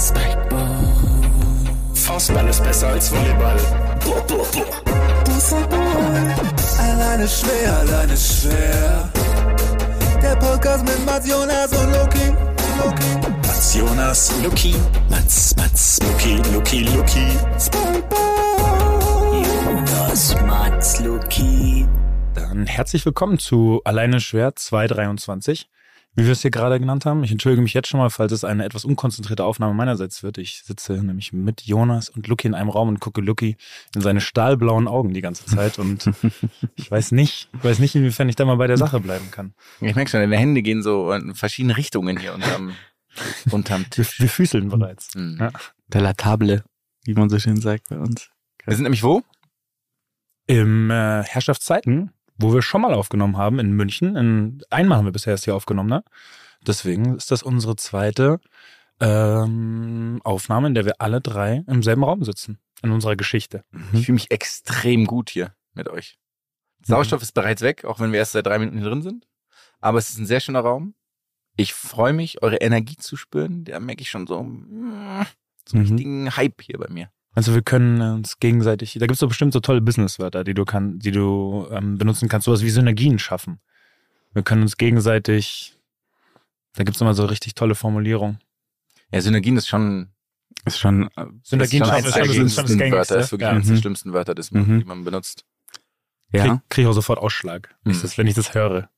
Spikeball. Faustball ist besser als Volleyball. Boah, boah, boah. Alleine schwer, alleine schwer. Der Podcast mit Mats Jonas und Loki. Loki. Mats Jonas, Luki. Mats, Mats, Luki, Luki, Luki. Spikeball. Jonas, Mats, Luki. Dann herzlich willkommen zu Alleine schwer 223, wie wir es hier gerade genannt haben. Ich entschuldige mich jetzt schon mal, falls es eine etwas unkonzentrierte Aufnahme meinerseits wird. Ich sitze nämlich mit Jonas und Lucky in einem Raum und gucke Lucky in seine stahlblauen Augen die ganze Zeit und ich weiß nicht, ich weiß nicht, inwiefern ich da mal bei der Sache bleiben kann. Ich merke schon, deine Hände gehen so in verschiedene Richtungen hier unterm, unterm Wir, Tisch. wir füßeln bereits. Mhm. Ja. Der Latable, wie man so schön sagt bei uns. Wir sind nämlich wo? Im äh, Herrschaftszeiten, wo wir schon mal aufgenommen haben in München, in, einmal haben wir bisher erst hier aufgenommen, ne? Deswegen ist das unsere zweite ähm, Aufnahme, in der wir alle drei im selben Raum sitzen. In unserer Geschichte. Ich fühle mich extrem gut hier mit euch. Sauerstoff ist bereits weg, auch wenn wir erst seit drei Minuten hier drin sind. Aber es ist ein sehr schöner Raum. Ich freue mich, eure Energie zu spüren. Da merke ich schon so, mm, so einen Mhm. richtigen Hype hier bei mir. Also wir können uns gegenseitig, da gibt es doch bestimmt so tolle Businesswörter, die du kann, die du ähm, benutzen kannst, sowas wie Synergien schaffen. Wir können uns gegenseitig, da gibt es immer so richtig tolle Formulierungen. Ja, Synergien ist schon, Ist schon, äh, Synergien ist schon ist der schon, das- ist schon das gängigsten Gängigste. Wörter. Ist wirklich Ja. eines der Mhm. schlimmsten Wörter, das, Mhm. die man benutzt. ja. Krieg, krieg ich auch sofort Ausschlag, wenn, ich Mhm. das, wenn ich das höre.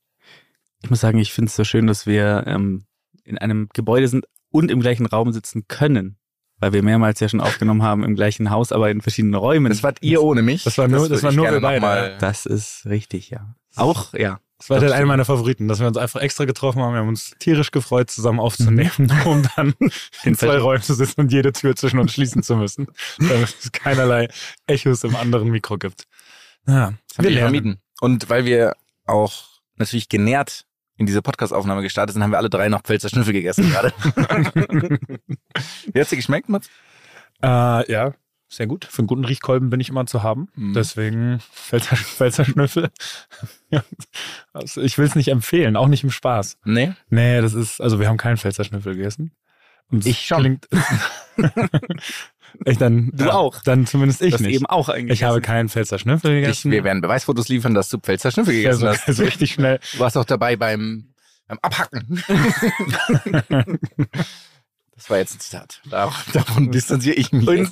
Ich muss sagen, ich finde es so schön, dass wir ähm, in einem Gebäude sind und im gleichen Raum sitzen können. Weil wir mehrmals ja schon aufgenommen haben im gleichen Haus, aber in verschiedenen Räumen. Das wart ihr ohne mich. Das war nur- das würde war nur wir beide, mal- Das ist richtig, ja. Auch, ja. Das war dann einer meiner Favoriten, dass wir uns einfach extra getroffen haben. Wir haben uns tierisch gefreut, zusammen aufzunehmen, um dann in zwei Räumen zu sitzen und jede Tür zwischen uns schließen zu müssen, damit es keinerlei Echos im anderen Mikro gibt. Ja, Das haben wir vermieden. Und weil wir auch natürlich genährt in diese Podcast-Aufnahme gestartet sind, haben wir alle drei noch Pfälzer Schnüffel gegessen gerade. Wie hat's dir geschmeckt, Mats? Äh, ja, sehr gut. Für einen guten Riechkolben bin ich immer zu haben. Mhm. Deswegen Pfälzer, Pfälzer Schnüffel. also ich will es nicht empfehlen, auch nicht im Spaß. Nee? Nee, das ist, also wir haben keinen Pfälzer Schnüffel gegessen. Und Ich schon. Klingt, ich dann, Du ja, auch. Dann zumindest ich das nicht. eben auch eigentlich. Ich habe keinen Pfälzer Schnüffel Ich, gegessen. wir werden Beweisfotos liefern, dass du Pfälzer Schnüffel ja, gegessen so, hast. so richtig schnell. Du warst auch dabei beim, beim Abhacken. das war jetzt ein Zitat. Davon distanziere ich mich. Und-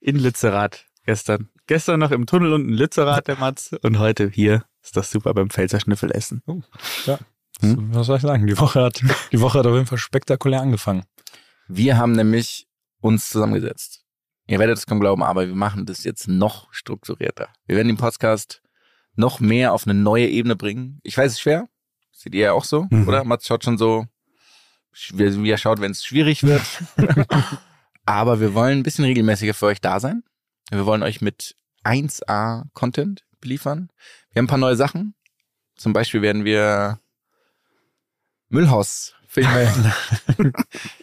in Lützerath gestern. Gestern noch im Tunnel unten in Lützerath, der Mats. Und heute hier ist das super beim Pfälzer Schnüffel essen. Hm? Was soll ich sagen? Die Woche hat, die Woche hat auf jeden Fall spektakulär angefangen. Wir haben nämlich uns zusammengesetzt. Ihr werdet es kaum glauben, aber wir machen das jetzt noch strukturierter. Wir werden den Podcast noch mehr auf eine neue Ebene bringen. Ich weiß, es ist schwer. Seht ihr ja auch so, Mhm. oder? Mats schaut schon so, wie er schaut, wenn es schwierig wird. aber wir wollen ein bisschen regelmäßiger für euch da sein. Wir wollen euch mit 1A Content beliefern. Wir haben ein paar neue Sachen. Zum Beispiel werden wir Müllhaus-Filme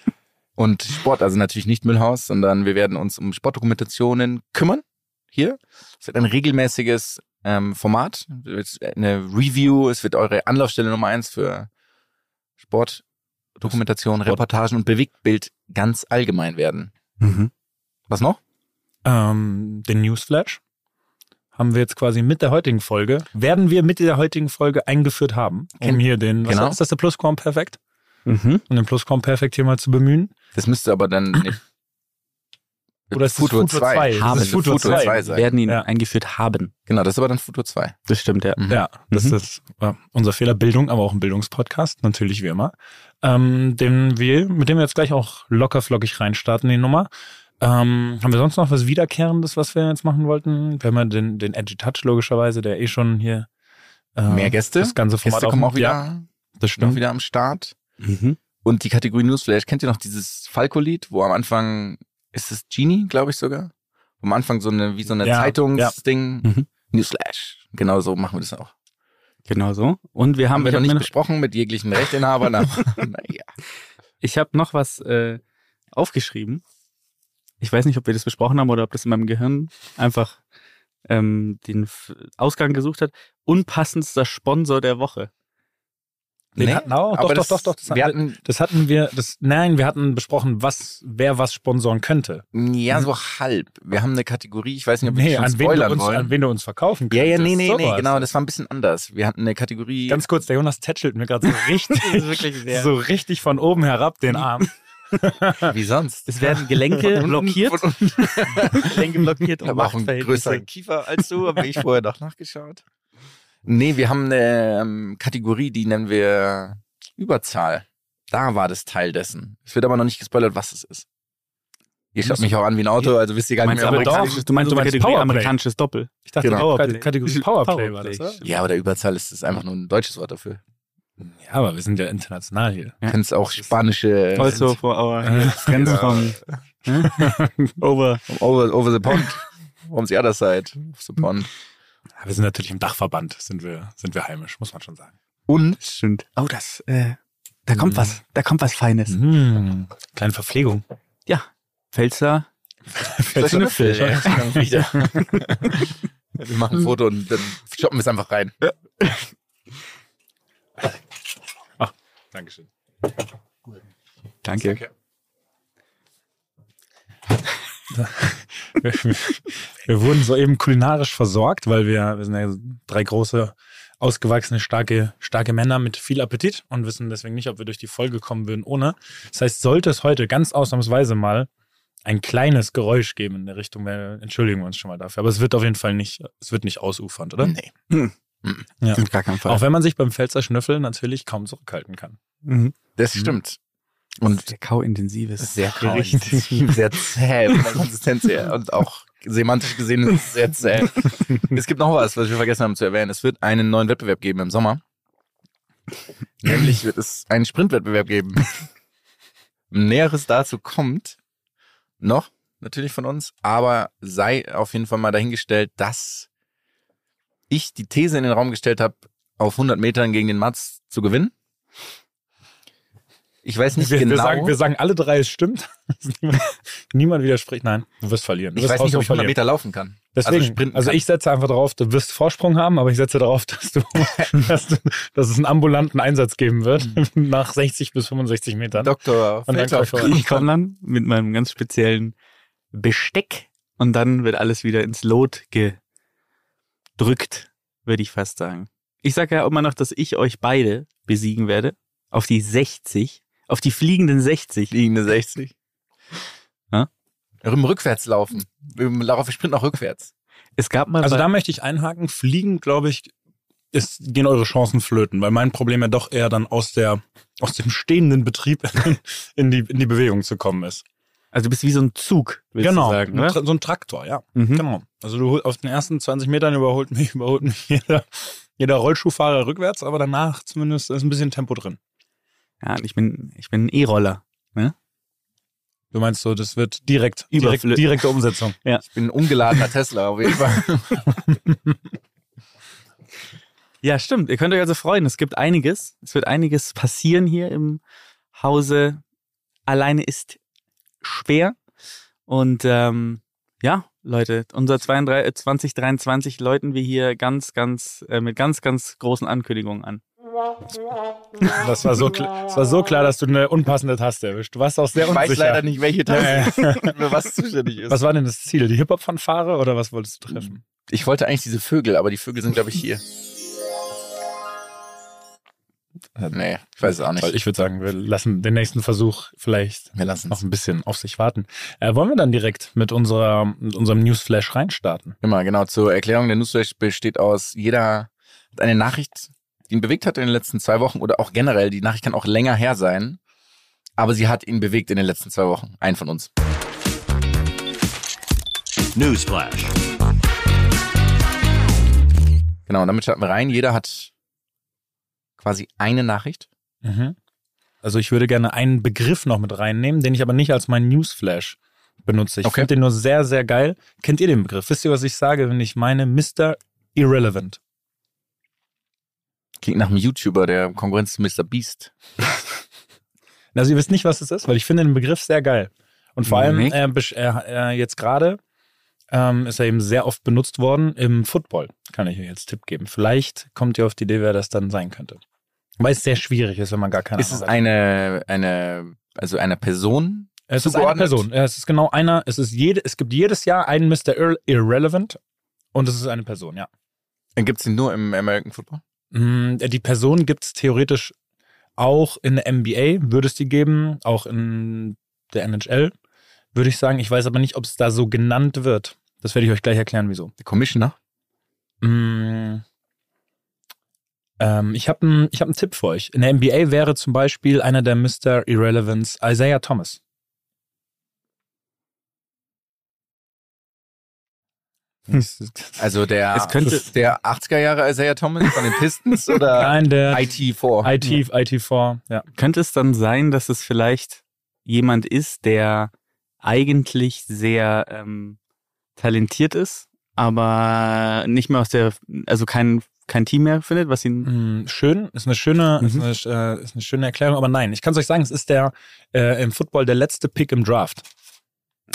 und Sport, also natürlich nicht Müllhaus, sondern wir werden uns um Sportdokumentationen kümmern. Hier. Es wird ein regelmäßiges ähm, Format, eine Review, es wird eure Anlaufstelle Nummer eins für Sportdokumentation, Reportagen und Bewegtbild ganz allgemein werden. Mhm. Was noch? Ähm, den Newsflash haben wir jetzt quasi mit der heutigen Folge, werden wir mit der heutigen Folge eingeführt haben, um Ken- hier den, was genau. ist das, der Plusquamperfekt? Mhm. Um den Plusquamperfekt hier mal zu bemühen. Das müsste aber dann nicht. Oder ist das Futur 2? Das Haben müsste wir. Futur Futur 2 sein. Werden ihn Ja. eingeführt haben. Genau, das ist aber dann Futur 2. Das stimmt, ja. Mhm. Ja, das Mhm. ist äh, unser Fehler Bildung, aber auch ein Bildungspodcast, natürlich wie immer. Ähm, den wir, mit dem wir jetzt gleich auch locker flockig reinstarten, die Nummer. Ähm, haben wir sonst noch was Wiederkehrendes, was wir jetzt machen wollten? Wir haben ja den, den Edgy Touch logischerweise, der eh schon hier äh, Mehr Gäste. das ganze Format Gäste kommen auch wieder, Ja, das noch stimmt. wieder am Start. Mhm. Und die Kategorie Newsflash, kennt ihr noch dieses Falco-Lied, wo am Anfang, ist es Genie, glaube ich sogar? Wo am Anfang so eine, wie so eine Ja, Zeitungsding, Mhm. Newsflash. Genau so machen wir das auch. Genau so. Und wir haben, Haben wir noch nicht mir besprochen mit jeglichen Rechteinhabern, aber naja. Ich habe noch was äh, aufgeschrieben. Ich weiß nicht, ob wir das besprochen haben oder ob das in meinem Gehirn einfach ähm, den Ausgang gesucht hat. Unpassendster Sponsor der Woche. Den Nee, hatten auch, aber doch, das- doch, doch, doch. Das wir hatten, das hatten wir, das, nein, wir hatten besprochen, was, wer was sponsoren könnte. Ja, so halb. Wir haben eine Kategorie, ich weiß nicht, ob wir Nee, schon spoilern uns, wollen. an wen du uns verkaufen ja, könntest. ja, nee, nee, nee, Sowas. genau, das war ein bisschen anders. Wir hatten eine Kategorie. Ganz kurz, der Jonas tätschelt mir gerade so richtig, so richtig von oben herab den Arm. wie sonst. Es werden Gelenke blockiert. Gelenke blockiert Ich und habe auch einen größeren Kiefer als du, habe ich vorher doch nachgeschaut. Nee, wir haben eine ähm, Kategorie, die nennen wir Überzahl. Da war das Teil dessen. Es wird aber noch nicht gespoilert, was es ist. Ihr schaut mich auch an wie ein Auto, also wisst ihr gar Du nicht mehr. amerikanisches, du meinst Du so eine meinst Kategorie Powerplay. amerikanisches Doppel. Ich dachte, Genau. Kate- Kategorie Powerplay war das, oder? Ja, aber der Überzahl ist, ist einfach nur ein deutsches Wort dafür. Ja, aber wir sind ja international hier. Du kennst auch spanische Also for our friends from over. over, over the pond. From the other side of the pond. Ja, wir sind natürlich im Dachverband, sind wir, sind wir heimisch, muss man schon sagen. Und Stimmt. Oh, das, äh, da kommt was, da kommt was Feines. Mmh, kleine Verpflegung. Ja, Pfälzer. Ja. wieder. Wir machen ein Foto und dann shoppen wir es einfach rein. Dankeschön. Danke. Wir, wir wurden soeben kulinarisch versorgt, weil wir, wir sind ja drei große, ausgewachsene, starke, starke Männer mit viel Appetit und wissen deswegen nicht, ob wir durch die Folge kommen würden ohne. Das heißt, sollte es heute ganz ausnahmsweise mal ein kleines Geräusch geben in der Richtung, wir entschuldigen wir uns schon mal dafür. Aber es wird auf jeden Fall nicht, es wird nicht ausufernd, oder? Nee. Ja. Auf gar keinen Fall. Auch wenn man sich beim Pfälzer Schnüffel natürlich kaum zurückhalten kann. Mhm. Das stimmt. Und sehr kauintensives sehr kauintensiv, sehr zäh von der Konsistenz her und auch semantisch gesehen ist es sehr zäh. es gibt noch was, was wir vergessen haben zu erwähnen. Es wird einen neuen Wettbewerb geben im Sommer. Nämlich wird es einen Sprintwettbewerb geben. Näheres dazu kommt noch, natürlich von uns, aber sei auf jeden Fall mal dahingestellt, dass ich die These in den Raum gestellt habe, auf 100 Metern gegen den Mats zu gewinnen. Ich weiß nicht wir, genau. wir, sagen, wir sagen alle drei, es stimmt. niemand, widerspricht. Nein, du wirst verlieren. Du ich wirst weiß nicht, ob ich 100 verlieren. Meter laufen kann. Deswegen, also also, ich setze einfach darauf, du wirst Vorsprung haben, aber ich setze darauf, dass du, dass, du dass es einen ambulanten Einsatz geben wird nach 60 bis 65 Metern. Dr. Und dann komm Ich komme dann mit meinem ganz speziellen Besteck und dann wird alles wieder ins Lot gedrückt, würde ich fast sagen. Ich sage ja immer noch, dass ich euch beide besiegen werde. Auf die 60, auf die fliegenden 60. Liegende 60. Ja? Im Rückwärts laufen. Wir laufen, wir sprinten auch rückwärts. Es gab mal Also da möchte ich einhaken. Fliegen, glaube ich, ist, gehen eure Chancen flöten, weil mein Problem ja doch eher dann aus der, aus dem stehenden Betrieb in die, in die Bewegung zu kommen ist. also du bist wie so ein Zug, willst genau. du sagen? Tra- so ein Traktor, ja. Mhm. Genau. Also du auf den ersten 20 Metern überholt mich, überholt mich jeder, jeder Rollschuhfahrer rückwärts, aber danach zumindest ist ein bisschen Tempo drin. Ja, ich bin, ich bin ein E-Roller. Du meinst so, das wird direkt, direkt direkte Umsetzung. Ich bin ein ungeladener Tesla auf jeden Fall. Ja, stimmt. Ihr könnt euch also freuen. Es gibt einiges. Es wird einiges passieren hier im Hause. Alleine ist schwer. Und ähm, ja, Leute, unser 32, 2023 läuten wir hier ganz, ganz, äh, mit ganz, ganz großen Ankündigungen an. Das war, so, das war so klar, dass du eine unpassende Taste erwischt. Du warst auch sehr Ich weiß unsicher. leider nicht, welche Taste für was zuständig ist. Was war denn das Ziel? Die Hip-Hop-Fanfare oder was wolltest du treffen? Ich wollte eigentlich diese Vögel, aber die Vögel sind, glaube ich, hier. Nee, ich weiß es auch nicht. ich würde sagen, wir lassen den nächsten Versuch vielleicht Wir lassen noch ein bisschen auf sich warten. Äh, wollen wir dann direkt mit, unserer, mit unserem Newsflash reinstarten? Immer, genau. Zur Erklärung, der Newsflash besteht aus, jeder hat eine Nachricht, ihn bewegt hat in den letzten zwei Wochen oder auch generell, die Nachricht kann auch länger her sein, aber sie hat ihn bewegt in den letzten zwei Wochen. Ein von uns. Newsflash. Genau, und damit starten wir rein. Jeder hat quasi eine Nachricht. Mhm. Also ich würde gerne einen Begriff noch mit reinnehmen, den ich aber nicht als meinen Newsflash benutze. Ich Okay. finde den nur sehr, sehr geil. Kennt ihr den Begriff? Wisst ihr, was ich sage, wenn ich meine Mr. Irrelevant? Klingt nach einem YouTuber, der Konkurrenz zu Mr. Beast. Also ihr wisst nicht, was es ist, weil ich finde den Begriff sehr geil. Und vor allem Nee. äh, äh, jetzt gerade ähm, ist er eben sehr oft benutzt worden im Football. Kann ich euch jetzt Tipp geben. Vielleicht kommt ihr auf die Idee, wer das dann sein könnte. Weil es sehr schwierig ist, wenn man gar keine Ist es Ahnung hat. eine, eine, also eine Person? Es ist eine? Person. Es ist genau einer. Es ist jede, es gibt jedes Jahr einen Mr. Irre Irrelevant und es ist eine Person, ja. Gibt es den nur im American Football? Mm, Die Person gibt es theoretisch auch in der NBA, würde es die geben, auch in der NHL, würde ich sagen. Ich weiß aber nicht, ob es da so genannt wird. Das werde ich euch gleich erklären, wieso. Der Commissioner? Mm, ähm, ich habe einen hab einen Tipp für euch. In der NBA wäre zum Beispiel einer der Mr. Irrelevants Isaiah Thomas. Also der, Es könnte- der 80er Jahre Isaiah Thomas von den Pistons oder Nein, der IT4? IT, IT4, ja. Könnte es dann sein, dass es vielleicht jemand ist, der eigentlich sehr ähm, talentiert ist, aber nicht mehr aus der, also kein, kein Team mehr findet, was ihn. Mm, Schön, ist eine schöne, ist Mhm. eine, äh, ist eine schöne Erklärung, aber nein, ich kann es euch sagen, es ist der äh, im Football der letzte Pick im Draft.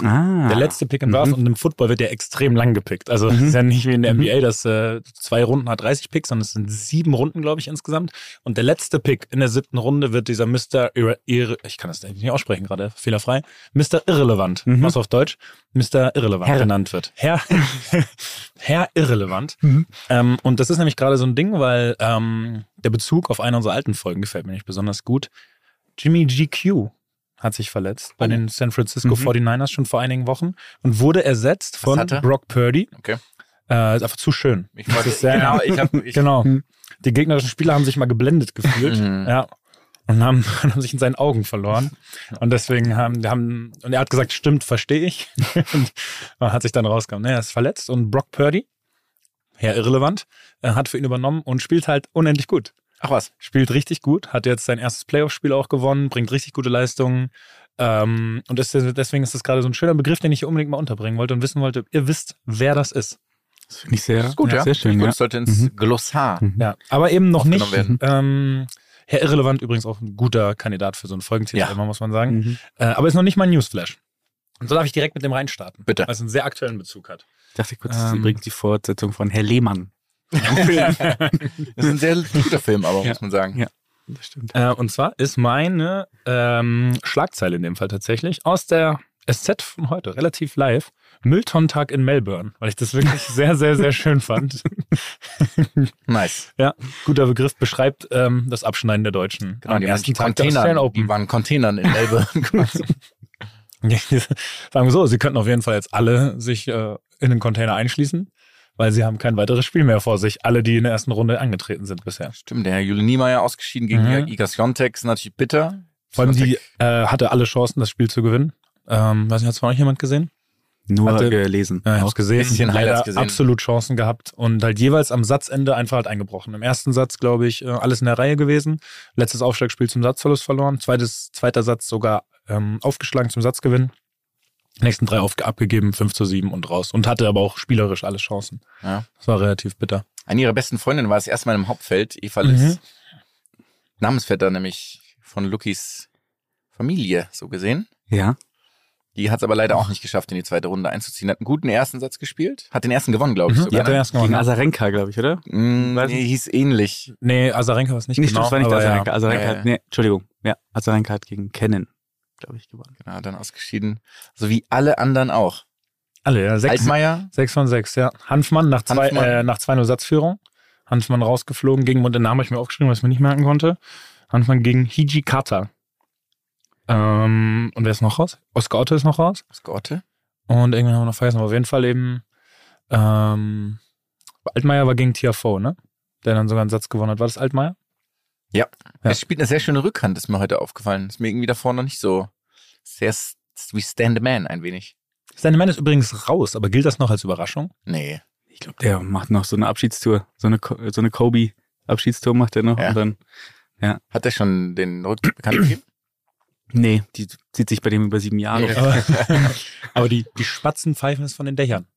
Ah. Der letzte Pick im Draft Mhm. und im Football wird der extrem lang gepickt. Also es Mhm. ist ja nicht wie in der Mhm. NBA, dass äh, zwei Runden hat 30 Picks, sondern es sind sieben Runden, glaube ich, insgesamt. Und der letzte Pick in der siebten Runde wird dieser Mr. Irre, Irre ich kann das nicht aussprechen gerade, fehlerfrei, Mr. Irrelevant, Mhm. was auf Deutsch Mr. Irrelevant Herr. genannt wird. Herr, Herr Irrelevant. Mhm. Ähm, und das ist nämlich gerade so ein Ding, weil ähm, der Bezug auf eine unserer alten Folgen gefällt mir nicht besonders gut. Jimmy GQ hat sich verletzt bei den San Francisco Mhm. 49ers schon vor einigen Wochen und wurde ersetzt von er? Brock Purdy. Okay. Äh, ist einfach zu schön. Ich Das ist sehr- genau, ich habe ich, Genau. Die gegnerischen Spieler haben sich mal geblendet gefühlt. Mhm. Ja. Und haben, haben sich in seinen Augen verloren. Und deswegen haben, haben, und er hat gesagt, stimmt, verstehe ich. und hat sich dann rausgekommen, er ist verletzt. Und Brock Purdy, Herr Irrelevant, äh, hat für ihn übernommen und spielt halt unendlich gut. Ach was. Spielt richtig gut, hat jetzt sein erstes Playoff-Spiel auch gewonnen, bringt richtig gute Leistungen. Ähm, und deswegen ist das gerade so ein schöner Begriff, den ich hier unbedingt mal unterbringen wollte und wissen wollte, ob ihr wisst, wer das ist. Das finde ich sehr, Ist gut, ja. sehr schön. Gut, Ja. das sollte ins Mhm. Glossar. Mhm. Ja, aber eben noch nicht. Ähm, Herr Irrelevant übrigens auch ein guter Kandidat für so einen Folgentitel, Ja. muss man sagen. Mhm. Äh, aber ist noch nicht mein Newsflash. Und so darf ich direkt mit dem reinstarten. Bitte. Weil es einen sehr aktuellen Bezug hat. Ich dachte kurz, das ist Ähm. übrigens die Fortsetzung von Herr Lehmann. Das ist ein sehr guter Film, aber Ja. muss man sagen. Ja. Das stimmt. Äh, und zwar ist meine ähm, Schlagzeile in dem Fall tatsächlich aus der SZ von heute, relativ live. Mülltonnentag in Melbourne, weil ich das wirklich sehr, sehr, sehr schön fand. Nice. ja, guter Begriff beschreibt ähm, das Abschneiden der Deutschen. Genau, die, die Tag der Australian Container, Open. die waren Containern in Melbourne. quasi. Sagen wir so, sie könnten auf jeden Fall jetzt alle sich äh, in den Container einschließen, weil sie haben kein weiteres Spiel mehr vor sich. Alle, die in der ersten Runde angetreten sind bisher. Stimmt, der Herr Jule Niemeyer ausgeschieden gegen Mhm. Iga Swiatek ist natürlich bitter. Vor allem die äh, hatte alle Chancen, das Spiel zu gewinnen. Ähm, weiß nicht, hat es von euch jemand gesehen? Nur Hatte- gelesen. Ja, ich Auch. hab's gesehen. bisschen Highlights gesehen. absolut Chancen gehabt und halt jeweils am Satzende einfach halt eingebrochen. Im ersten Satz, glaube ich, äh, alles in der Reihe gewesen. Letztes Aufschlagspiel zum Satzverlust verloren. Zweites, zweiter Satz sogar ähm, aufgeschlagen zum Satzgewinn. Nächsten drei auf, abgegeben, 5 zu 7 und raus. Und hatte aber auch spielerisch alle Chancen. Ja. Das war relativ bitter. Eine ihrer besten Freundinnen war das erste Mal im Hauptfeld, Eva Mhm. Liss. Namensvetter nämlich von Lukis Familie, so gesehen. Ja. Die hat es aber leider auch nicht geschafft, in die zweite Runde einzuziehen. Hat einen guten ersten Satz gespielt. Hat den ersten gewonnen, glaube ich. Mhm. sogar, Hat den ne? ersten Gegen gewonnen. Asarenka, glaube ich, oder? Mm, Weiß nee, hieß ähnlich. Nee, Azarenka war es nicht Nicht, genau. das war nicht aber Asarenka. Ja. Asarenka Ja, hat, nee, Entschuldigung. Ja, Asarenka hat gegen Kennen, glaube ich, gewonnen. Genau, dann ausgeschieden. So wie alle anderen auch. Alle, ja. Sechs, Altmaier, sechs von sechs, ja. Hanfmann nach zwei, Hanfmann. Äh, nach 2-0 Satzführung. Hanfmann rausgeflogen gegen, und den Namen habe ich mir aufgeschrieben, was ich mir nicht merken konnte. Hanfmann gegen Hiji Kata. Ähm, und wer ist noch raus? Oscar Otto ist noch raus. Skorte. Und irgendwann haben wir noch vergessen, aber auf jeden Fall eben, ähm, Altmaier war gegen Tiafoe, ne? Der dann sogar einen Satz gewonnen hat. War das Altmaier? Ja. Er spielt eine sehr schöne Rückhand, ist mir heute aufgefallen. Ist mir irgendwie davor noch nicht so sehr wie Stand the Man ein wenig. Seine Mann ist übrigens raus, aber gilt das noch als Überraschung? Nee. Ich glaube, der macht noch so eine Abschiedstour. So eine, so eine Kobe-Abschiedstour macht er noch. Ja. Und dann, Hat er schon den Rücktritt bekannt gegeben? nee, die zieht sich bei dem über sieben Jahre. Ja. Aber, aber die, die Spatzen pfeifen es von den Dächern.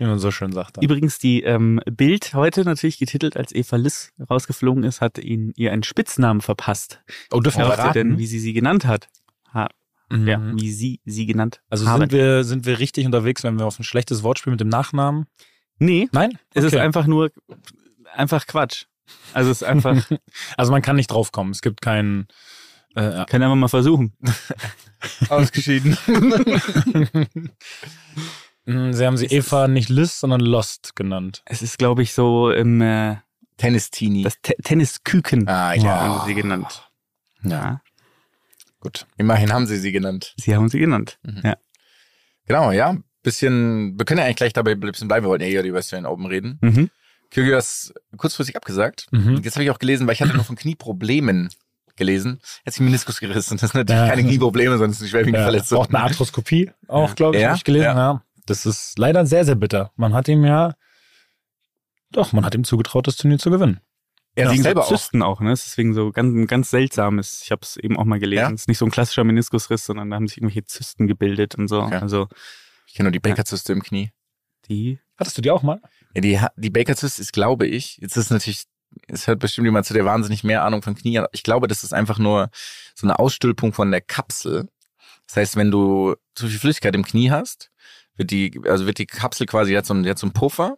Wie man so schön sagt. dann. Übrigens, die ähm, Bild heute natürlich getitelt, als Eva Liss rausgeflogen ist, hat ihn ihr einen Spitznamen verpasst. Oh, dürfen wir denn, wie sie sie genannt hat? Ha, Mhm. Ja, wie sie sie genannt Also haben. sind wir, sind wir richtig unterwegs, wenn wir auf ein schlechtes Wort spielen mit dem Nachnamen? Nee, Nein? es ist Okay. einfach nur, einfach Quatsch. Also es ist einfach, Also man kann nicht draufkommen. Es gibt keinen. Äh, kann einfach mal versuchen. Ausgeschieden. mh, sie haben sie Eva nicht Liz, sondern Lost genannt. Es ist, glaube ich, so im äh, Tennis-Teenie. das Te Tennisküken Ah, ja. haben sie genannt. Ja. Gut. Immerhin haben sie sie genannt. Sie haben sie genannt. Mhm. Ja. Genau, ja. Bisschen, wir können ja eigentlich gleich dabei ein bisschen bleiben. Wir wollten ja hier über Australian Open reden. Mhm. Kyrgios kurzfristig abgesagt. Mhm. Und Jetzt habe ich auch gelesen, weil ich hatte nur von Knieproblemen gelesen. Er hat sich Meniskus gerissen. Das sind natürlich Ja. keine Knieprobleme, sondern es ist eine schwerwiegende Ja, Verletzung. braucht eine Arthroskopie auch, glaube ich, Ja? habe ich gelesen. Ja. Ja. Das ist leider sehr, sehr bitter. Man hat ihm ja, doch, man hat ihm zugetraut, das Turnier zu gewinnen. Er Wegen sich selber so auch. Zysten auch, ne? Es ist deswegen so ganz, ganz seltsames. Ich habe es eben auch mal gelesen. Ja? Es ist nicht so ein klassischer Meniskusriss, sondern da haben sich irgendwelche Zysten gebildet und so. Okay. Also Ich kenne nur die Baker-Zyste im Knie. die. Hattest du die auch mal? Ja, die, die Baker-Zyste ist, glaube ich, jetzt ist natürlich, es hört bestimmt jemand zu, der wahnsinnig mehr Ahnung von Knie hat. Ich glaube, das ist einfach nur so eine Ausstülpung von der Kapsel. Das heißt, wenn du zu viel Flüssigkeit im Knie hast, wird die, also wird die Kapsel quasi jetzt so, ein- jetzt so ein Puffer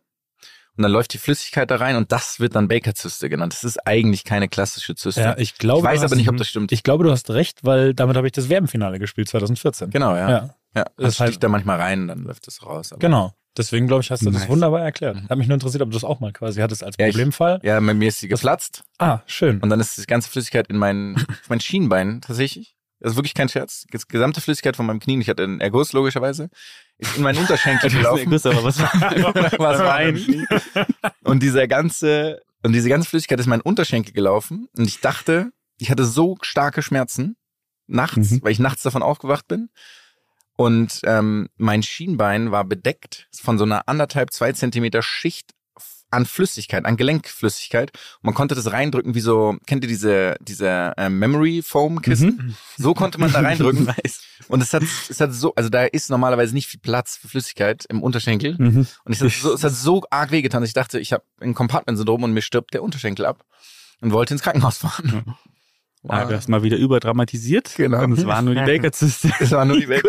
und dann läuft die Flüssigkeit da rein und das wird dann Baker-Zyste genannt. Das ist eigentlich keine klassische Zyste. Ja, ich glaube. ich weiß aber hast- nicht, ob das stimmt. Ich glaube, du hast recht, weil damit habe ich das Werbenfinale gespielt 2014. genau, ja. Ja, ja. Das Das sticht da manchmal rein, dann läuft das raus. Genau. Deswegen glaube ich, hast du das Nice. wunderbar erklärt. Hat mich nur interessiert, ob du das auch mal quasi hattest als Ja, ich- Problemfall. Ja, bei mir ist sie geplatzt Ah, schön. und dann ist die ganze Flüssigkeit in mein, auf mein Schienbein tatsächlich. Das ist wirklich kein Scherz. Die gesamte Flüssigkeit von meinem Knie, ich hatte einen Erguss logischerweise, ist in meinen Unterschenkel gelaufen. Guss, aber was Was war denn? Und dieser ganze, und diese ganze Flüssigkeit ist in meinen Unterschenkel gelaufen und ich dachte, ich hatte so starke Schmerzen nachts, Mhm. weil ich nachts davon aufgewacht bin. Und ähm, mein Schienbein war bedeckt von so einer anderthalb, zwei Zentimeter Schicht an Flüssigkeit, an Gelenkflüssigkeit. Und man konnte das reindrücken wie so, kennt ihr diese, diese äh, Memory Foam Kissen? Mhm. So konnte man da reindrücken. Und es hat, es hat so, also da ist normalerweise nicht viel Platz für Flüssigkeit im Unterschenkel. Mhm. Und ich, hat so, es hat so arg wehgetan, dass ich dachte, ich habe ein Compartment-Syndrom und mir stirbt der Unterschenkel ab. Und wollte ins Krankenhaus fahren. Ah, du hast mal wieder überdramatisiert. Genau. Und es war nur die Baker-Zyste. Das war nur die Welt.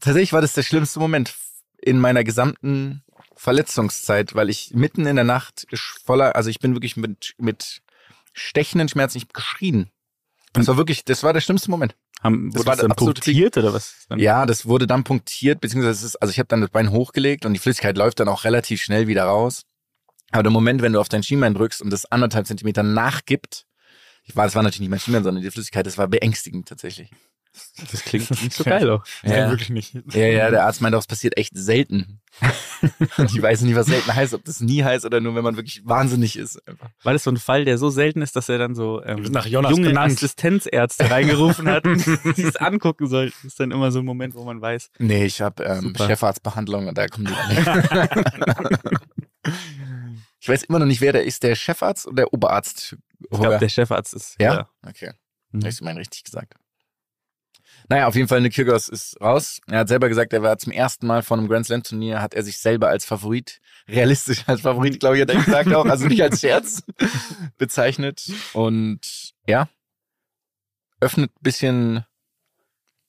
Tatsächlich war das der schlimmste Moment in meiner gesamten Verletzungszeit, weil ich mitten in der Nacht voller, also ich bin wirklich mit, mit stechenden Schmerzen, ich hab geschrien. Das war wirklich, das war der schlimmste Moment. Haben, Das wurde war das dann punktiert oder was? Ja, das wurde dann punktiert, beziehungsweise ist, also ich habe dann das Bein hochgelegt und die Flüssigkeit läuft dann auch relativ schnell wieder raus. Aber der Moment, wenn du auf dein Schienbein drückst und das anderthalb Zentimeter nachgibt, ich war, das war natürlich nicht mein Schienbein, sondern die Flüssigkeit, das war beängstigend tatsächlich. Das klingt nicht so geil auch. Ja. wirklich nicht. Ja, ja, der Arzt meinte auch, es passiert echt selten. Und ich weiß nicht, was selten heißt, ob das nie heißt oder nur, wenn man wirklich wahnsinnig ist. Einfach. War das so ein Fall, der so selten ist, dass er dann so ähm, Nach Jonas junge benannt. Assistenzärzte reingerufen hat, die es angucken sollten? Das ist dann immer so ein Moment, wo man weiß. Nee, ich habe ähm. Chefarztbehandlung und da kommen die nicht. Ich weiß immer noch nicht, wer der ist, der Chefarzt oder der Oberarzt. Ich glaube, der Chefarzt ist. Ja? Okay. Mhm. Hast du meinen richtig gesagt. Naja, auf jeden Fall, Nick Kyrgios ist raus. Er hat selber gesagt, er war zum ersten Mal vor einem Grand Slam Turnier, hat er sich selber als Favorit, realistisch als Favorit, glaube ich, hat er gesagt auch, also nicht als Scherz bezeichnet. Und ja, öffnet ein bisschen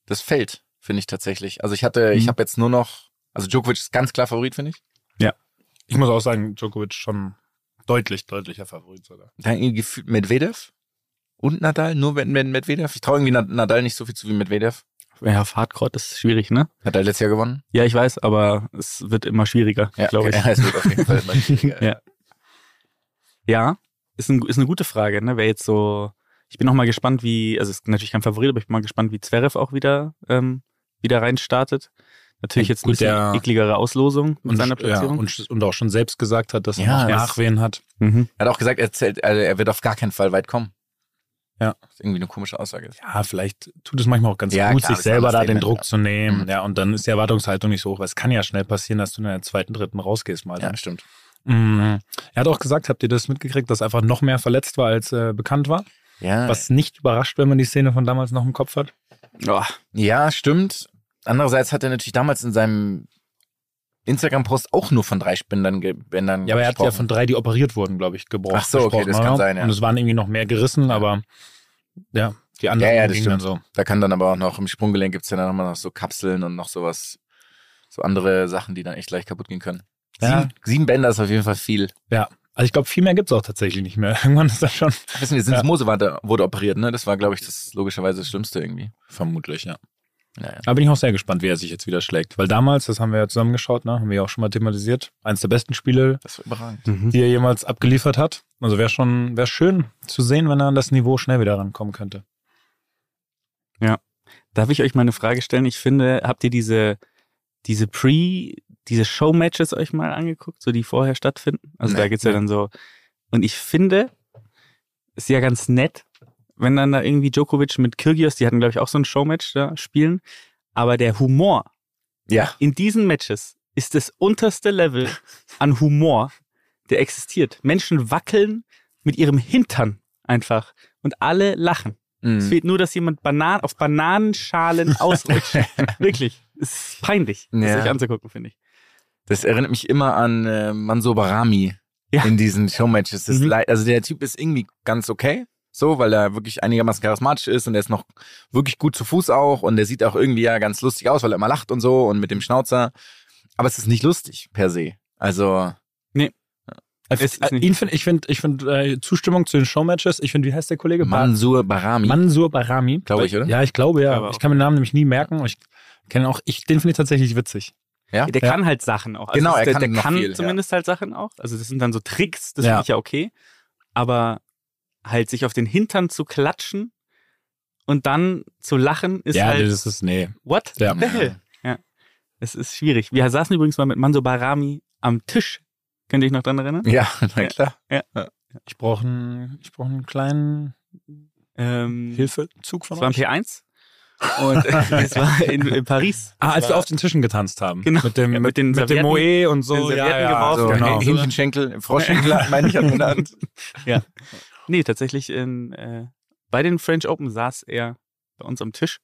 das Feld, finde ich tatsächlich. Also ich hatte, ich Mhm. habe jetzt nur noch, also Djokovic ist ganz klar Favorit, finde ich. Ich muss auch sagen, Djokovic schon deutlich, deutlicher Favorit sogar. Dann Medvedev und Nadal, nur wenn wenn Medvedev. Ich traue irgendwie Nad- Nadal nicht so viel zu wie Medvedev. Ja, auf Hardcore ist schwierig, ne? Hat er letztes Jahr gewonnen? Ja, ich weiß, aber es wird immer schwieriger, glaube okay. ich. Ja, es wird auf jeden Fall immer schwieriger. Ja. Ja, ist, ein, ist eine gute Frage, ne? Wer jetzt so. Ich bin noch mal gespannt, wie, also ist natürlich kein Favorit, aber ich bin mal gespannt, wie Zverev auch wieder, ähm, wieder reinstartet. Natürlich Ja, jetzt ein gut, bisschen der- ekligere Auslosung mit Und, seiner ja, Platzierung. und, und auch schon selbst gesagt hat, dass er Ja, noch Nachwehen hat. mhm. Er hat auch gesagt, er, zählt, also er wird auf gar keinen Fall weit kommen. Ja. Was irgendwie eine komische Aussage ist. Ja, vielleicht tut es manchmal auch ganz Ja, gut, klar, sich das ist selber da den Druck zu nehmen. Mhm. Ja, und dann ist die Erwartungshaltung nicht so hoch, weil es kann ja schnell passieren, dass du in der zweiten, dritten rausgehst mal. Ja, stimmt. Mhm. Er hat auch gesagt, habt ihr das mitgekriegt, dass er einfach noch mehr verletzt war, als äh, bekannt war? Ja, Was nicht überrascht, wenn man die Szene von damals noch im Kopf hat. Oh, ja, stimmt. Andererseits hat er natürlich damals in seinem Instagram-Post auch nur von drei Spindern, Ge- Bändern Ja, aber er hat ja von drei, die operiert wurden, glaube ich, gebrochen. Ach so, okay, das kann sein, ja. Und es waren irgendwie noch mehr gerissen, aber ja, die anderen Ja, ja, das gingen dann stimmt. so. Da kann dann aber auch noch im Sprunggelenk gibt's ja dann immer noch so Kapseln und noch sowas, so andere Sachen, die dann echt leicht kaputt gehen können. Ja. Sieben, sieben Bänder ist auf jeden Fall viel. Ja, Also ich glaube, viel mehr gibt's auch tatsächlich nicht mehr. Irgendwann ist das schon Wissen wir, Sins Ja. Mose wurde, wurde operiert, ne? Das war, glaube ich, das logischerweise das Schlimmste irgendwie. vermutlich, ja. Naja. Da bin ich auch sehr gespannt, wie er sich jetzt wieder schlägt. Weil damals, das haben wir ja zusammengeschaut, ne, haben wir ja auch schon mal thematisiert, eins der besten Spiele, Das war überragend. die er jemals abgeliefert hat. Also wäre schon, wäre schön zu sehen, wenn er an das Niveau schnell wieder rankommen könnte. Darf ich euch mal eine Frage stellen? Ich finde, habt ihr diese, diese Pre, diese Show-Matches euch mal angeguckt, so die vorher stattfinden? Also Nee, da geht's ja nee. dann so. Und ich finde, ist ja ganz nett, wenn dann da irgendwie Djokovic mit Kyrgios, die hatten, glaube ich, auch so ein Showmatch da spielen. Aber der Humor Ja. in diesen Matches ist das unterste Level an Humor, der existiert. Menschen wackeln mit ihrem Hintern einfach und alle lachen. Es Mhm. fehlt nur, dass jemand Banan auf Bananenschalen ausrutscht. Wirklich. Es ist peinlich, das Ja. sich anzugucken, finde ich. Das erinnert mich immer an äh, Manso Barami Ja. in diesen Showmatches. Das Mhm. Also der Typ ist irgendwie ganz okay, so, weil er wirklich einigermaßen charismatisch ist und er ist noch wirklich gut zu Fuß auch und der sieht auch irgendwie ja ganz lustig aus, weil er immer lacht und so und mit dem Schnauzer. Aber es ist nicht lustig per se. Also Es ist Äh, nicht- ihn find, ich finde ich find, äh, Zustimmung zu den Showmatches. Ich finde, wie heißt der Kollege? Mansur Barami. Mansur Barami. Glaube ich, oder? Ja, ich glaube, ja. Aber. Ich kann mir den Namen nämlich nie merken. und Ich kenne auch, ich, den finde ich tatsächlich witzig. ja? Der Ja. kann halt Sachen auch. Genau, das er der, kann der noch kann viel, ja. zumindest halt Sachen auch. Also das sind dann so Tricks, das Ja. finde ich ja okay. Aber halt sich auf den Hintern zu klatschen und dann zu lachen, ist ja, halt, das ist, nee. what Ja. the hell? Ja, es ist schwierig. Wir saßen übrigens mal mit Manso Barami am Tisch. Könnt ihr euch noch dran erinnern? Ja, na klar. Ich brauche einen, ich brauche einen kleinen Ähm, Hilfezug von Das war ein euch. P1 und es war in, in Paris. Ah, als wir auf den Tischen getanzt haben. Genau. Mit dem, Ja, mit, den mit dem Moe und so. den ja, ja, geworfen. So, genau. Hähnchenschenkel, Froschschenkel, meine ich, in der Hand. Nee, tatsächlich in, äh, bei den French Open saß er bei uns am Tisch.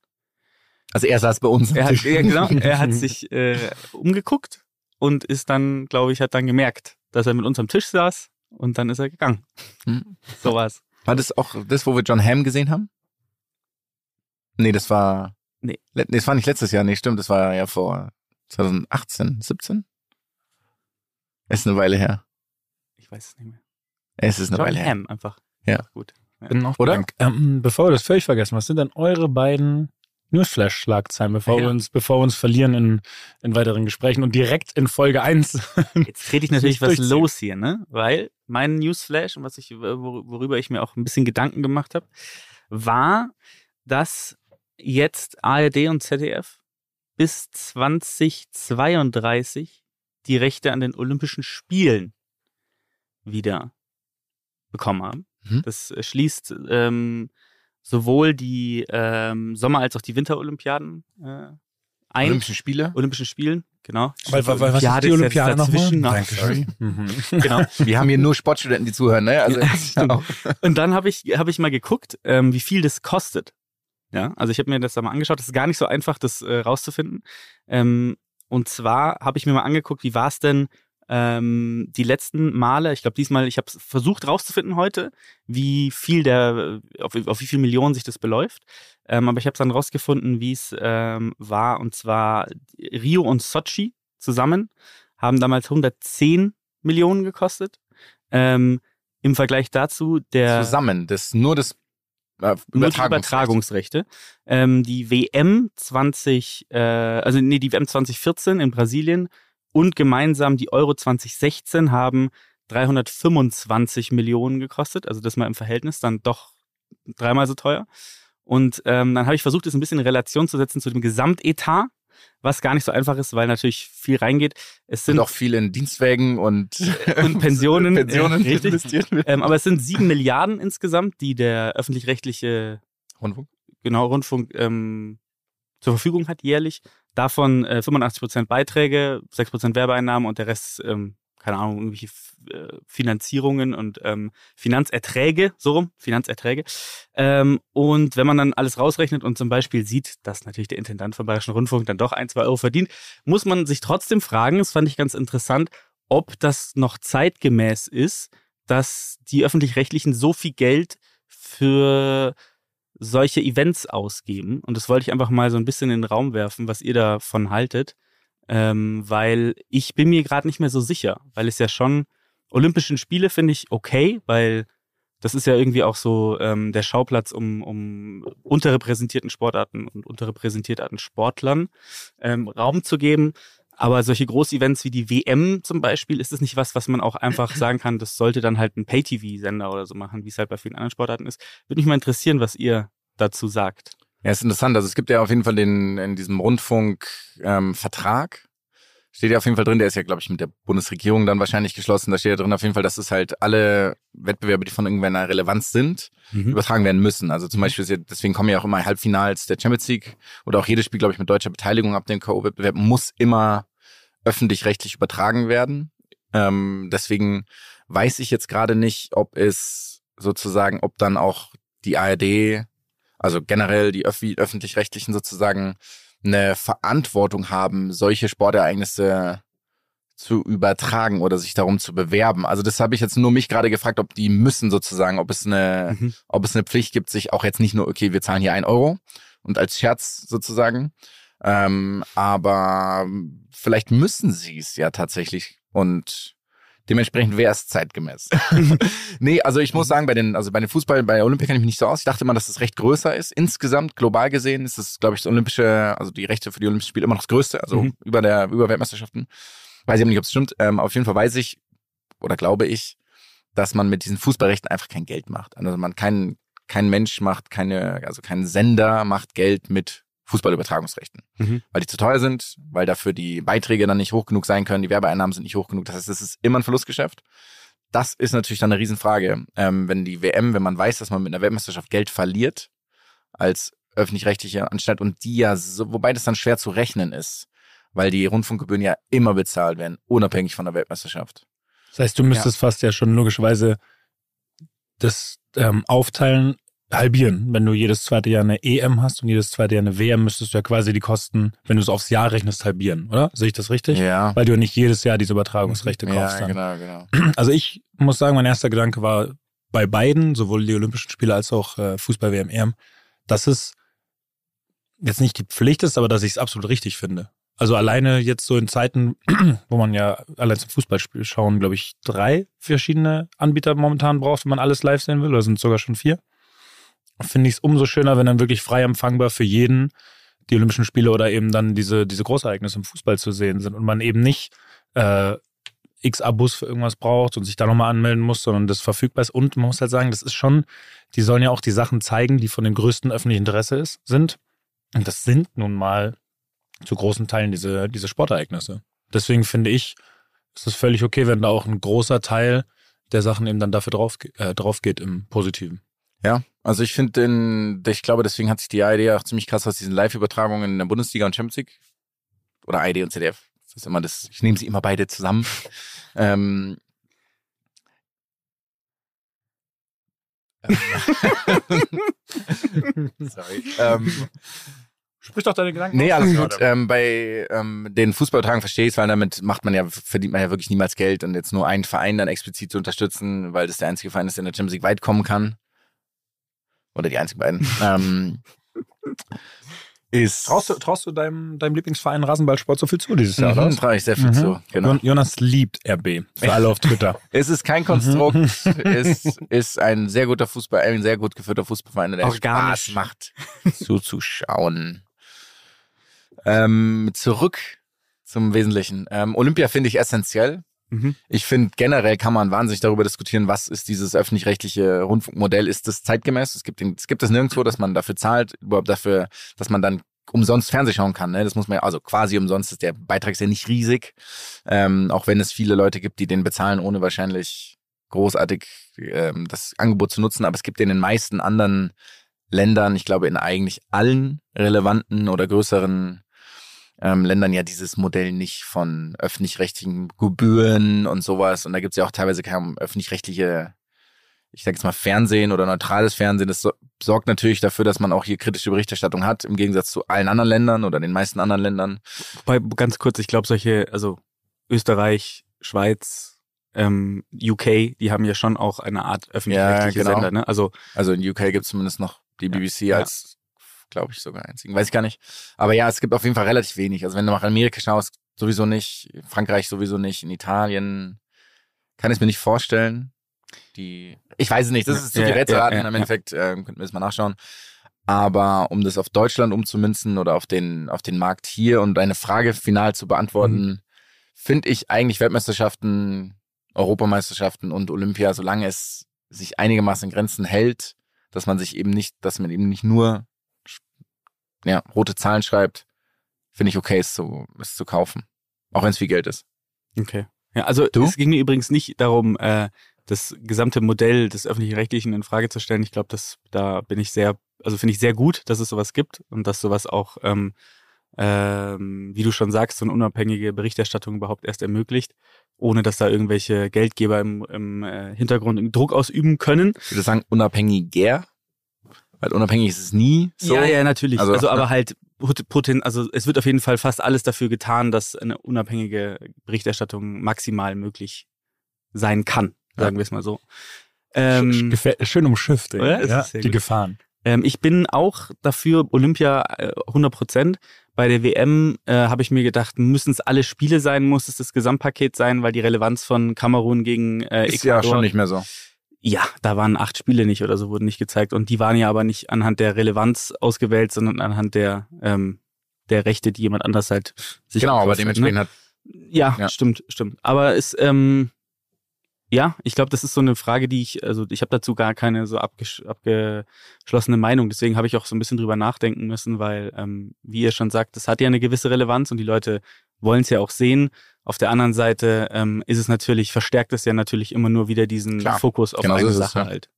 Also er saß bei uns. am Er hat, Tisch. ja, genau, er hat sich äh, umgeguckt und ist dann, glaube ich, hat dann gemerkt, dass er mit uns am Tisch saß und dann ist er gegangen. Hm. So war's. War das auch das, wo wir John Hamm gesehen haben? Nee, das war. Nee. Nee, das war nicht letztes Jahr, nee, stimmt, das war ja vor 2018, 17? Ist eine Weile her. Ich weiß es nicht mehr. Es ist eine John Weile her. Ham einfach. Ja. Gut. Bin noch Oder? Ähm, bevor wir das völlig vergessen, was sind denn eure beiden Newsflash-Schlagzeilen, bevor, Ja. wir uns, bevor wir uns verlieren in, in weiteren Gesprächen und direkt in Folge 1? Jetzt trete ich natürlich was los hier, ne? Weil mein Newsflash und was ich, wor- worüber ich mir auch ein bisschen Gedanken gemacht habe, war, dass jetzt ARD und ZDF bis 2032 die Rechte an den Olympischen Spielen wieder bekommen haben. Mhm. Das äh, schließt ähm, sowohl die ähm, Sommer- als auch die Winterolympiaden äh, ein. Olympische Spiele. Olympischen Spielen, genau. Weil, weil, weil, was ist die Olympiade dazwischen noch. Dankeschön. Mhm. Genau. Wir haben hier nur Sportstudenten, die zuhören, ne? Also Stimmt. auch. Und dann habe ich, hab ich mal geguckt, ähm, wie viel das kostet. Ja, also ich habe mir das da mal angeschaut. Das ist gar nicht so einfach, das äh, rauszufinden. Ähm, und zwar habe ich mir mal angeguckt, wie war es denn ähm, die letzten Male, ich glaube diesmal, ich habe versucht rauszufinden heute, wie viel der, auf, auf wie viel Millionen sich das beläuft. Ähm, aber ich habe es dann rausgefunden, wie es ähm, war. Und zwar Rio und Sochi zusammen haben damals 110 Millionen gekostet. Ähm, Im Vergleich dazu der Zusammen. Das nur das äh, nur die Übertragungsrecht. Übertragungsrechte. Ähm, die WM 20, äh, also nee, die WM 2014 in Brasilien und gemeinsam die Euro 2016 haben 325 Millionen gekostet. Also das mal im Verhältnis dann doch dreimal so teuer. Und ähm, dann habe ich versucht, das ein bisschen in Relation zu setzen zu dem Gesamtetat, was gar nicht so einfach ist, weil natürlich viel reingeht. Es sind sind auch viel in Dienstwägen und, Und Pensionen, Pensionen ja, richtig. ähm, aber es sind sieben Milliarden insgesamt, die der öffentlich-rechtliche Rundfunk. genau, Rundfunk ähm, zur Verfügung hat jährlich. Davon äh, 85 Prozent Beiträge, 6 Prozent Werbeeinnahmen und der Rest, ähm, keine Ahnung, irgendwelche äh, Finanzierungen und ähm, Finanzerträge, so rum, Finanzerträge. Ähm, und wenn man dann alles rausrechnet und zum Beispiel sieht, dass natürlich der Intendant vom Bayerischen Rundfunk dann doch ein, zwei Euro verdient, muss man sich trotzdem fragen, das fand ich ganz interessant, ob das noch zeitgemäß ist, dass die Öffentlich-Rechtlichen so viel Geld für solche Events ausgeben. Und das wollte ich einfach mal so ein bisschen in den Raum werfen, was ihr davon haltet. Ähm, weil ich bin mir gerade nicht mehr so sicher, weil es ja schon Olympischen Spiele finde ich okay, weil das ist ja irgendwie auch so ähm, der Schauplatz, um, um unterrepräsentierten Sportarten und unterrepräsentierten Sportlern ähm, Raum zu geben. Aber solche Groß-Events wie die WM zum Beispiel, ist es nicht was, was man auch einfach sagen kann, das sollte dann halt ein Pay-TV-Sender oder so machen, wie es halt bei vielen anderen Sportarten ist. Würde mich mal interessieren, was ihr dazu sagt. Ja, ist interessant. Also es gibt ja auf jeden Fall den in diesem Rundfunk-Vertrag, ähm, steht ja auf jeden Fall drin, der ist ja, glaube ich, mit der Bundesregierung dann wahrscheinlich geschlossen. Da steht ja drin auf jeden Fall, dass es halt alle Wettbewerbe, die von irgendeiner Relevanz sind, mhm. übertragen werden müssen. Also zum Beispiel, ja, deswegen kommen ja auch immer Halbfinals der Champions League oder auch jedes Spiel, glaube ich, mit deutscher Beteiligung ab dem K.O.-Wettbewerb muss immer öffentlich-rechtlich übertragen werden. Ähm, deswegen weiß ich jetzt gerade nicht, ob es sozusagen, ob dann auch die ARD, also generell die öffentlich-rechtlichen sozusagen eine Verantwortung haben, solche Sportereignisse zu übertragen oder sich darum zu bewerben. Also das habe ich jetzt nur mich gerade gefragt, ob die müssen sozusagen, ob es eine, mhm. ob es eine Pflicht gibt, sich auch jetzt nicht nur, okay, wir zahlen hier ein Euro und als Scherz sozusagen, ähm, aber vielleicht müssen sie es ja tatsächlich und Dementsprechend wäre es zeitgemäß. nee, also ich muss sagen, bei den, also bei den Fußball, bei Olympia kenne ich mich nicht so aus. Ich dachte immer, dass es recht größer ist. Insgesamt, global gesehen, ist es, glaube ich, das Olympische, also die Rechte für die Olympischen Spiele immer noch das Größte, also mhm. über der, über Weltmeisterschaften. Weiß ich aber nicht, ob es stimmt. Ähm, auf jeden Fall weiß ich, oder glaube ich, dass man mit diesen Fußballrechten einfach kein Geld macht. Also man kein, kein Mensch macht keine, also kein Sender macht Geld mit Fußballübertragungsrechten. Mhm. Weil die zu teuer sind, weil dafür die Beiträge dann nicht hoch genug sein können, die Werbeeinnahmen sind nicht hoch genug. Das heißt, es ist immer ein Verlustgeschäft. Das ist natürlich dann eine Riesenfrage. Ähm, wenn die WM, wenn man weiß, dass man mit einer Weltmeisterschaft Geld verliert, als öffentlich-rechtliche Anstalt und die ja, so, wobei das dann schwer zu rechnen ist, weil die Rundfunkgebühren ja immer bezahlt werden, unabhängig von der Weltmeisterschaft. Das heißt, du müsstest ja. fast ja schon logischerweise das ähm, aufteilen halbieren. Wenn du jedes zweite Jahr eine EM hast und jedes zweite Jahr eine WM, müsstest du ja quasi die Kosten, wenn du es aufs Jahr rechnest, halbieren, oder? Sehe ich das richtig? Ja. Weil du ja nicht jedes Jahr diese Übertragungsrechte kaufst. Ja, dann. genau, genau. Also ich muss sagen, mein erster Gedanke war bei beiden, sowohl die Olympischen Spiele als auch äh, Fußball-WM, EM, dass es jetzt nicht die Pflicht ist, aber dass ich es absolut richtig finde. Also alleine jetzt so in Zeiten, wo man ja allein zum Fußballspiel schauen, glaube ich, drei verschiedene Anbieter momentan braucht, wenn man alles live sehen will, oder sind sogar schon vier finde ich es umso schöner, wenn dann wirklich frei empfangbar für jeden die Olympischen Spiele oder eben dann diese, diese Großereignisse im Fußball zu sehen sind und man eben nicht äh, x Abos für irgendwas braucht und sich da nochmal anmelden muss, sondern das verfügbar ist. Und man muss halt sagen, das ist schon, die sollen ja auch die Sachen zeigen, die von dem größten öffentlichen Interesse ist, sind. Und das sind nun mal zu großen Teilen diese, diese Sportereignisse. Deswegen finde ich, ist es völlig okay, wenn da auch ein großer Teil der Sachen eben dann dafür drauf, äh, drauf geht im Positiven. Ja, also ich finde, ich glaube, deswegen hat sich die ARD auch ziemlich krass aus diesen Live-Übertragungen in der Bundesliga und Champions League oder ARD und ZDF. Das ist immer das, ich nehme sie immer beide zusammen. ähm, Sorry. Ähm, Sprich doch deine Gedanken. Nee, alles gut. Ähm, bei ähm, den Fußballübertragungen verstehe ich es, weil damit macht man ja, verdient man ja wirklich niemals Geld und jetzt nur einen Verein dann explizit zu unterstützen, weil das der einzige Verein ist, der in der Champions League weit kommen kann. Oder die einzigen beiden. ähm, ist traust, du, traust du deinem, deinem Lieblingsverein Rasenballsport so viel zu dieses Jahr? Mhm, traue ich sehr viel mhm. zu. Genau. Jonas liebt RB. Für alle auf Twitter. es ist kein Konstrukt. es ist ein sehr guter Fußball, ein sehr gut geführter Fußballverein, der Organisch. Spaß macht, zuzuschauen. Ähm, zurück zum Wesentlichen. Ähm, Olympia finde ich essentiell. Mhm. Ich finde, generell kann man wahnsinnig darüber diskutieren, was ist dieses öffentlich-rechtliche Rundfunkmodell? Ist das zeitgemäß? Es gibt, es gibt es nirgendwo, dass man dafür zahlt, überhaupt dafür, dass man dann umsonst Fernseh schauen kann. Ne? Das muss man ja, also quasi umsonst ist der Beitrag ist ja nicht riesig. Ähm, auch wenn es viele Leute gibt, die den bezahlen, ohne wahrscheinlich großartig ähm, das Angebot zu nutzen. Aber es gibt in den meisten anderen Ländern, ich glaube in eigentlich allen relevanten oder größeren ähm, Ländern ja dieses Modell nicht von öffentlich-rechtlichen Gebühren und sowas. Und da gibt es ja auch teilweise kaum öffentlich-rechtliche, ich sage jetzt mal Fernsehen oder neutrales Fernsehen. Das so, sorgt natürlich dafür, dass man auch hier kritische Berichterstattung hat, im Gegensatz zu allen anderen Ländern oder den meisten anderen Ländern. Wobei, ganz kurz, ich glaube, solche, also Österreich, Schweiz, ähm, UK, die haben ja schon auch eine Art öffentlich-rechtliche ja, genau. Sender, ne? Also, also in UK gibt es zumindest noch die BBC ja, als glaube ich, sogar einzigen. Weiß ich gar nicht. Aber ja, es gibt auf jeden Fall relativ wenig. Also wenn du nach Amerika schaust, sowieso nicht. Frankreich sowieso nicht. In Italien kann ich mir nicht vorstellen. Die, ich weiß es nicht, das ist zu viel ja, Rätselraten. ja, ja, Im Endeffekt äh, könnten wir es mal nachschauen. Aber um das auf Deutschland umzumünzen oder auf den, auf den Markt hier und eine Frage final zu beantworten, Mhm. finde ich eigentlich Weltmeisterschaften, Europameisterschaften und Olympia, solange es sich einigermaßen in Grenzen hält, dass man sich eben nicht, dass man eben nicht nur ja, rote Zahlen schreibt, finde ich okay, es zu, es zu kaufen. Auch wenn es viel Geld ist. Okay. Ja, also Du? es ging mir übrigens nicht darum, äh, das gesamte Modell des öffentlich-rechtlichen in Frage zu stellen. Ich glaube, dass da bin ich sehr, also finde ich sehr gut, dass es sowas gibt und dass sowas auch, ähm, ähm, wie du schon sagst, so eine unabhängige Berichterstattung überhaupt erst ermöglicht, ohne dass da irgendwelche Geldgeber im, im äh, Hintergrund Druck ausüben können. Ich würde sagen, unabhängiger, weil unabhängig ist es nie so. Ja, ja, natürlich. Also- Also, aber halt poten, also es wird auf jeden Fall fast alles dafür getan, dass eine unabhängige Berichterstattung maximal möglich sein kann, sagen wir es mal so. Ähm, Schön umschifft, ey. Ja, die gut. Gefahren. ähm, ich bin auch dafür Olympia äh, 100 Prozent. Bei der WM äh, habe ich mir gedacht, müssen es alle Spiele sein, muss es das Gesamtpaket sein, weil die Relevanz von Kamerun gegen äh, ist ja schon nicht mehr so. Ja, da waren acht Spiele nicht oder so, wurden nicht gezeigt. Und die waren ja aber nicht anhand der Relevanz ausgewählt, sondern anhand der, ähm, der Rechte, die jemand anders halt sich Genau, aber gekauft dementsprechend hat. Ne? Ja, Ja. stimmt, stimmt. Aber es, ähm, ja, ich glaube, das ist so eine Frage, die ich, also ich habe dazu gar keine so abgesch abgeschlossene Meinung. Deswegen habe ich auch so ein bisschen drüber nachdenken müssen, weil, ähm, wie ihr schon sagt, das hat ja eine gewisse Relevanz und die Leute wollen es ja auch sehen. Auf der anderen Seite ähm, ist es natürlich, verstärkt es ja natürlich immer nur wieder diesen Klar, Fokus auf genau so eine es, Sache ja. halt.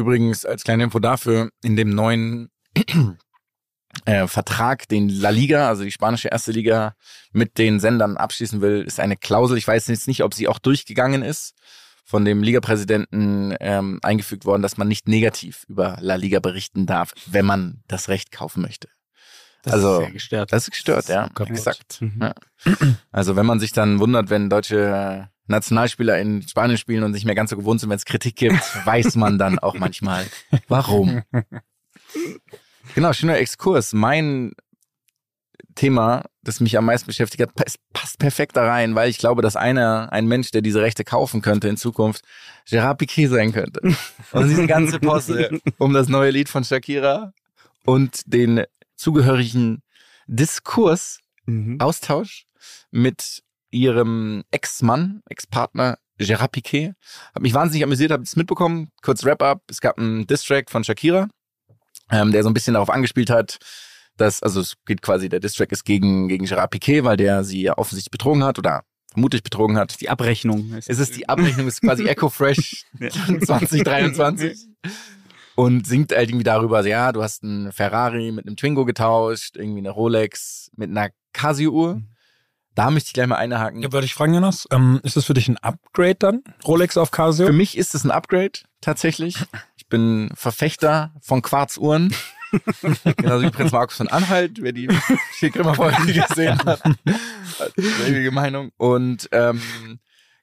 übrigens als kleine Info dafür, in dem neuen äh, Vertrag, den La Liga, also die spanische erste Liga, mit den Sendern abschließen will, ist eine Klausel. Ich weiß jetzt nicht, ob sie auch durchgegangen ist, von dem Ligapräsidenten ähm, eingefügt worden, dass man nicht negativ über La Liga berichten darf, wenn man das Recht kaufen möchte. Das Also, ist sehr gestört. Das ist gestört, ja. kaputt. Exakt. Mhm. Ja. Also wenn man sich dann wundert, wenn deutsche Nationalspieler in Spanien spielen und nicht mehr ganz so gewohnt sind, wenn es Kritik gibt, weiß man dann auch manchmal, warum. Genau, schöner Exkurs. Mein Thema, das mich am meisten beschäftigt hat, passt perfekt da rein, weil ich glaube, dass einer, ein Mensch, der diese Rechte kaufen könnte in Zukunft, Gerard Piquet sein könnte. Und diese ganze Posse um das neue Lied von Shakira und den zugehörigen Diskurs, Mhm. Austausch mit ihrem Ex-Mann, Ex-Partner Gerard Piquet. Hab mich wahnsinnig amüsiert, hab es mitbekommen. Kurz Wrap-up. Es gab einen Distrack von Shakira, ähm, der so ein bisschen darauf angespielt hat, dass, also es geht quasi, der Distrack ist gegen, gegen Gerard Piquet, weil der sie ja offensichtlich betrogen hat oder vermutlich betrogen hat. Die Abrechnung. Es ist die Abrechnung, ist quasi Eco-Fresh 2023. Und singt halt irgendwie darüber, also, ja, du hast einen Ferrari mit einem Twingo getauscht, irgendwie eine Rolex mit einer Casio-Uhr. Da möchte ich gleich mal einhaken. Ja, würde ich fragen, Jonas, ähm, ist das für dich ein Upgrade dann? Rolex auf Casio? Für mich ist es ein Upgrade, tatsächlich. Ich bin Verfechter von Quarzuhren. Genauso wie Prinz Markus von Anhalt, wer die Schildgrimmer-Folge gesehen hat. Ewige Meinung. Und ähm,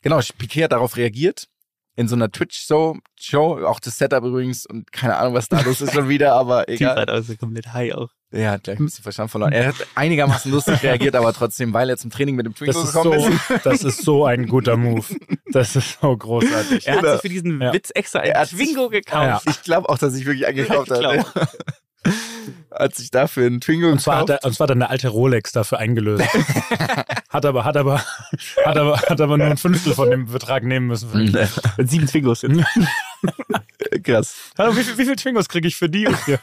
genau, Piquet hat darauf reagiert. In so einer Twitch-Show, Show, auch das Setup übrigens und keine Ahnung, was da los ist schon wieder, aber Typ egal. hat also komplett high auch. Hat gleich ein bisschen Verstand verloren. Er hat einigermaßen lustig reagiert, aber trotzdem, weil er zum Training mit dem Twingo das ist, gekommen so, ist. das ist so ein guter Move. Das ist so großartig. Er hat Genau. sich für diesen Ja. Witz extra Er ein Twingo gekauft. Ich glaube auch, dass sich wirklich eingekauft Ja, ich hat. hat sich dafür einen Twingo Und zwar, hat gekauft. er, und zwar hat er eine alte Rolex dafür eingelöst. hat aber, hat aber, hat aber, hat aber nur ein Fünftel von dem Betrag nehmen müssen. Für mich. Mit sieben Twingos jetzt. Krass. Hallo, wie, viel, wie viel Twingos kriege ich für die? und hier?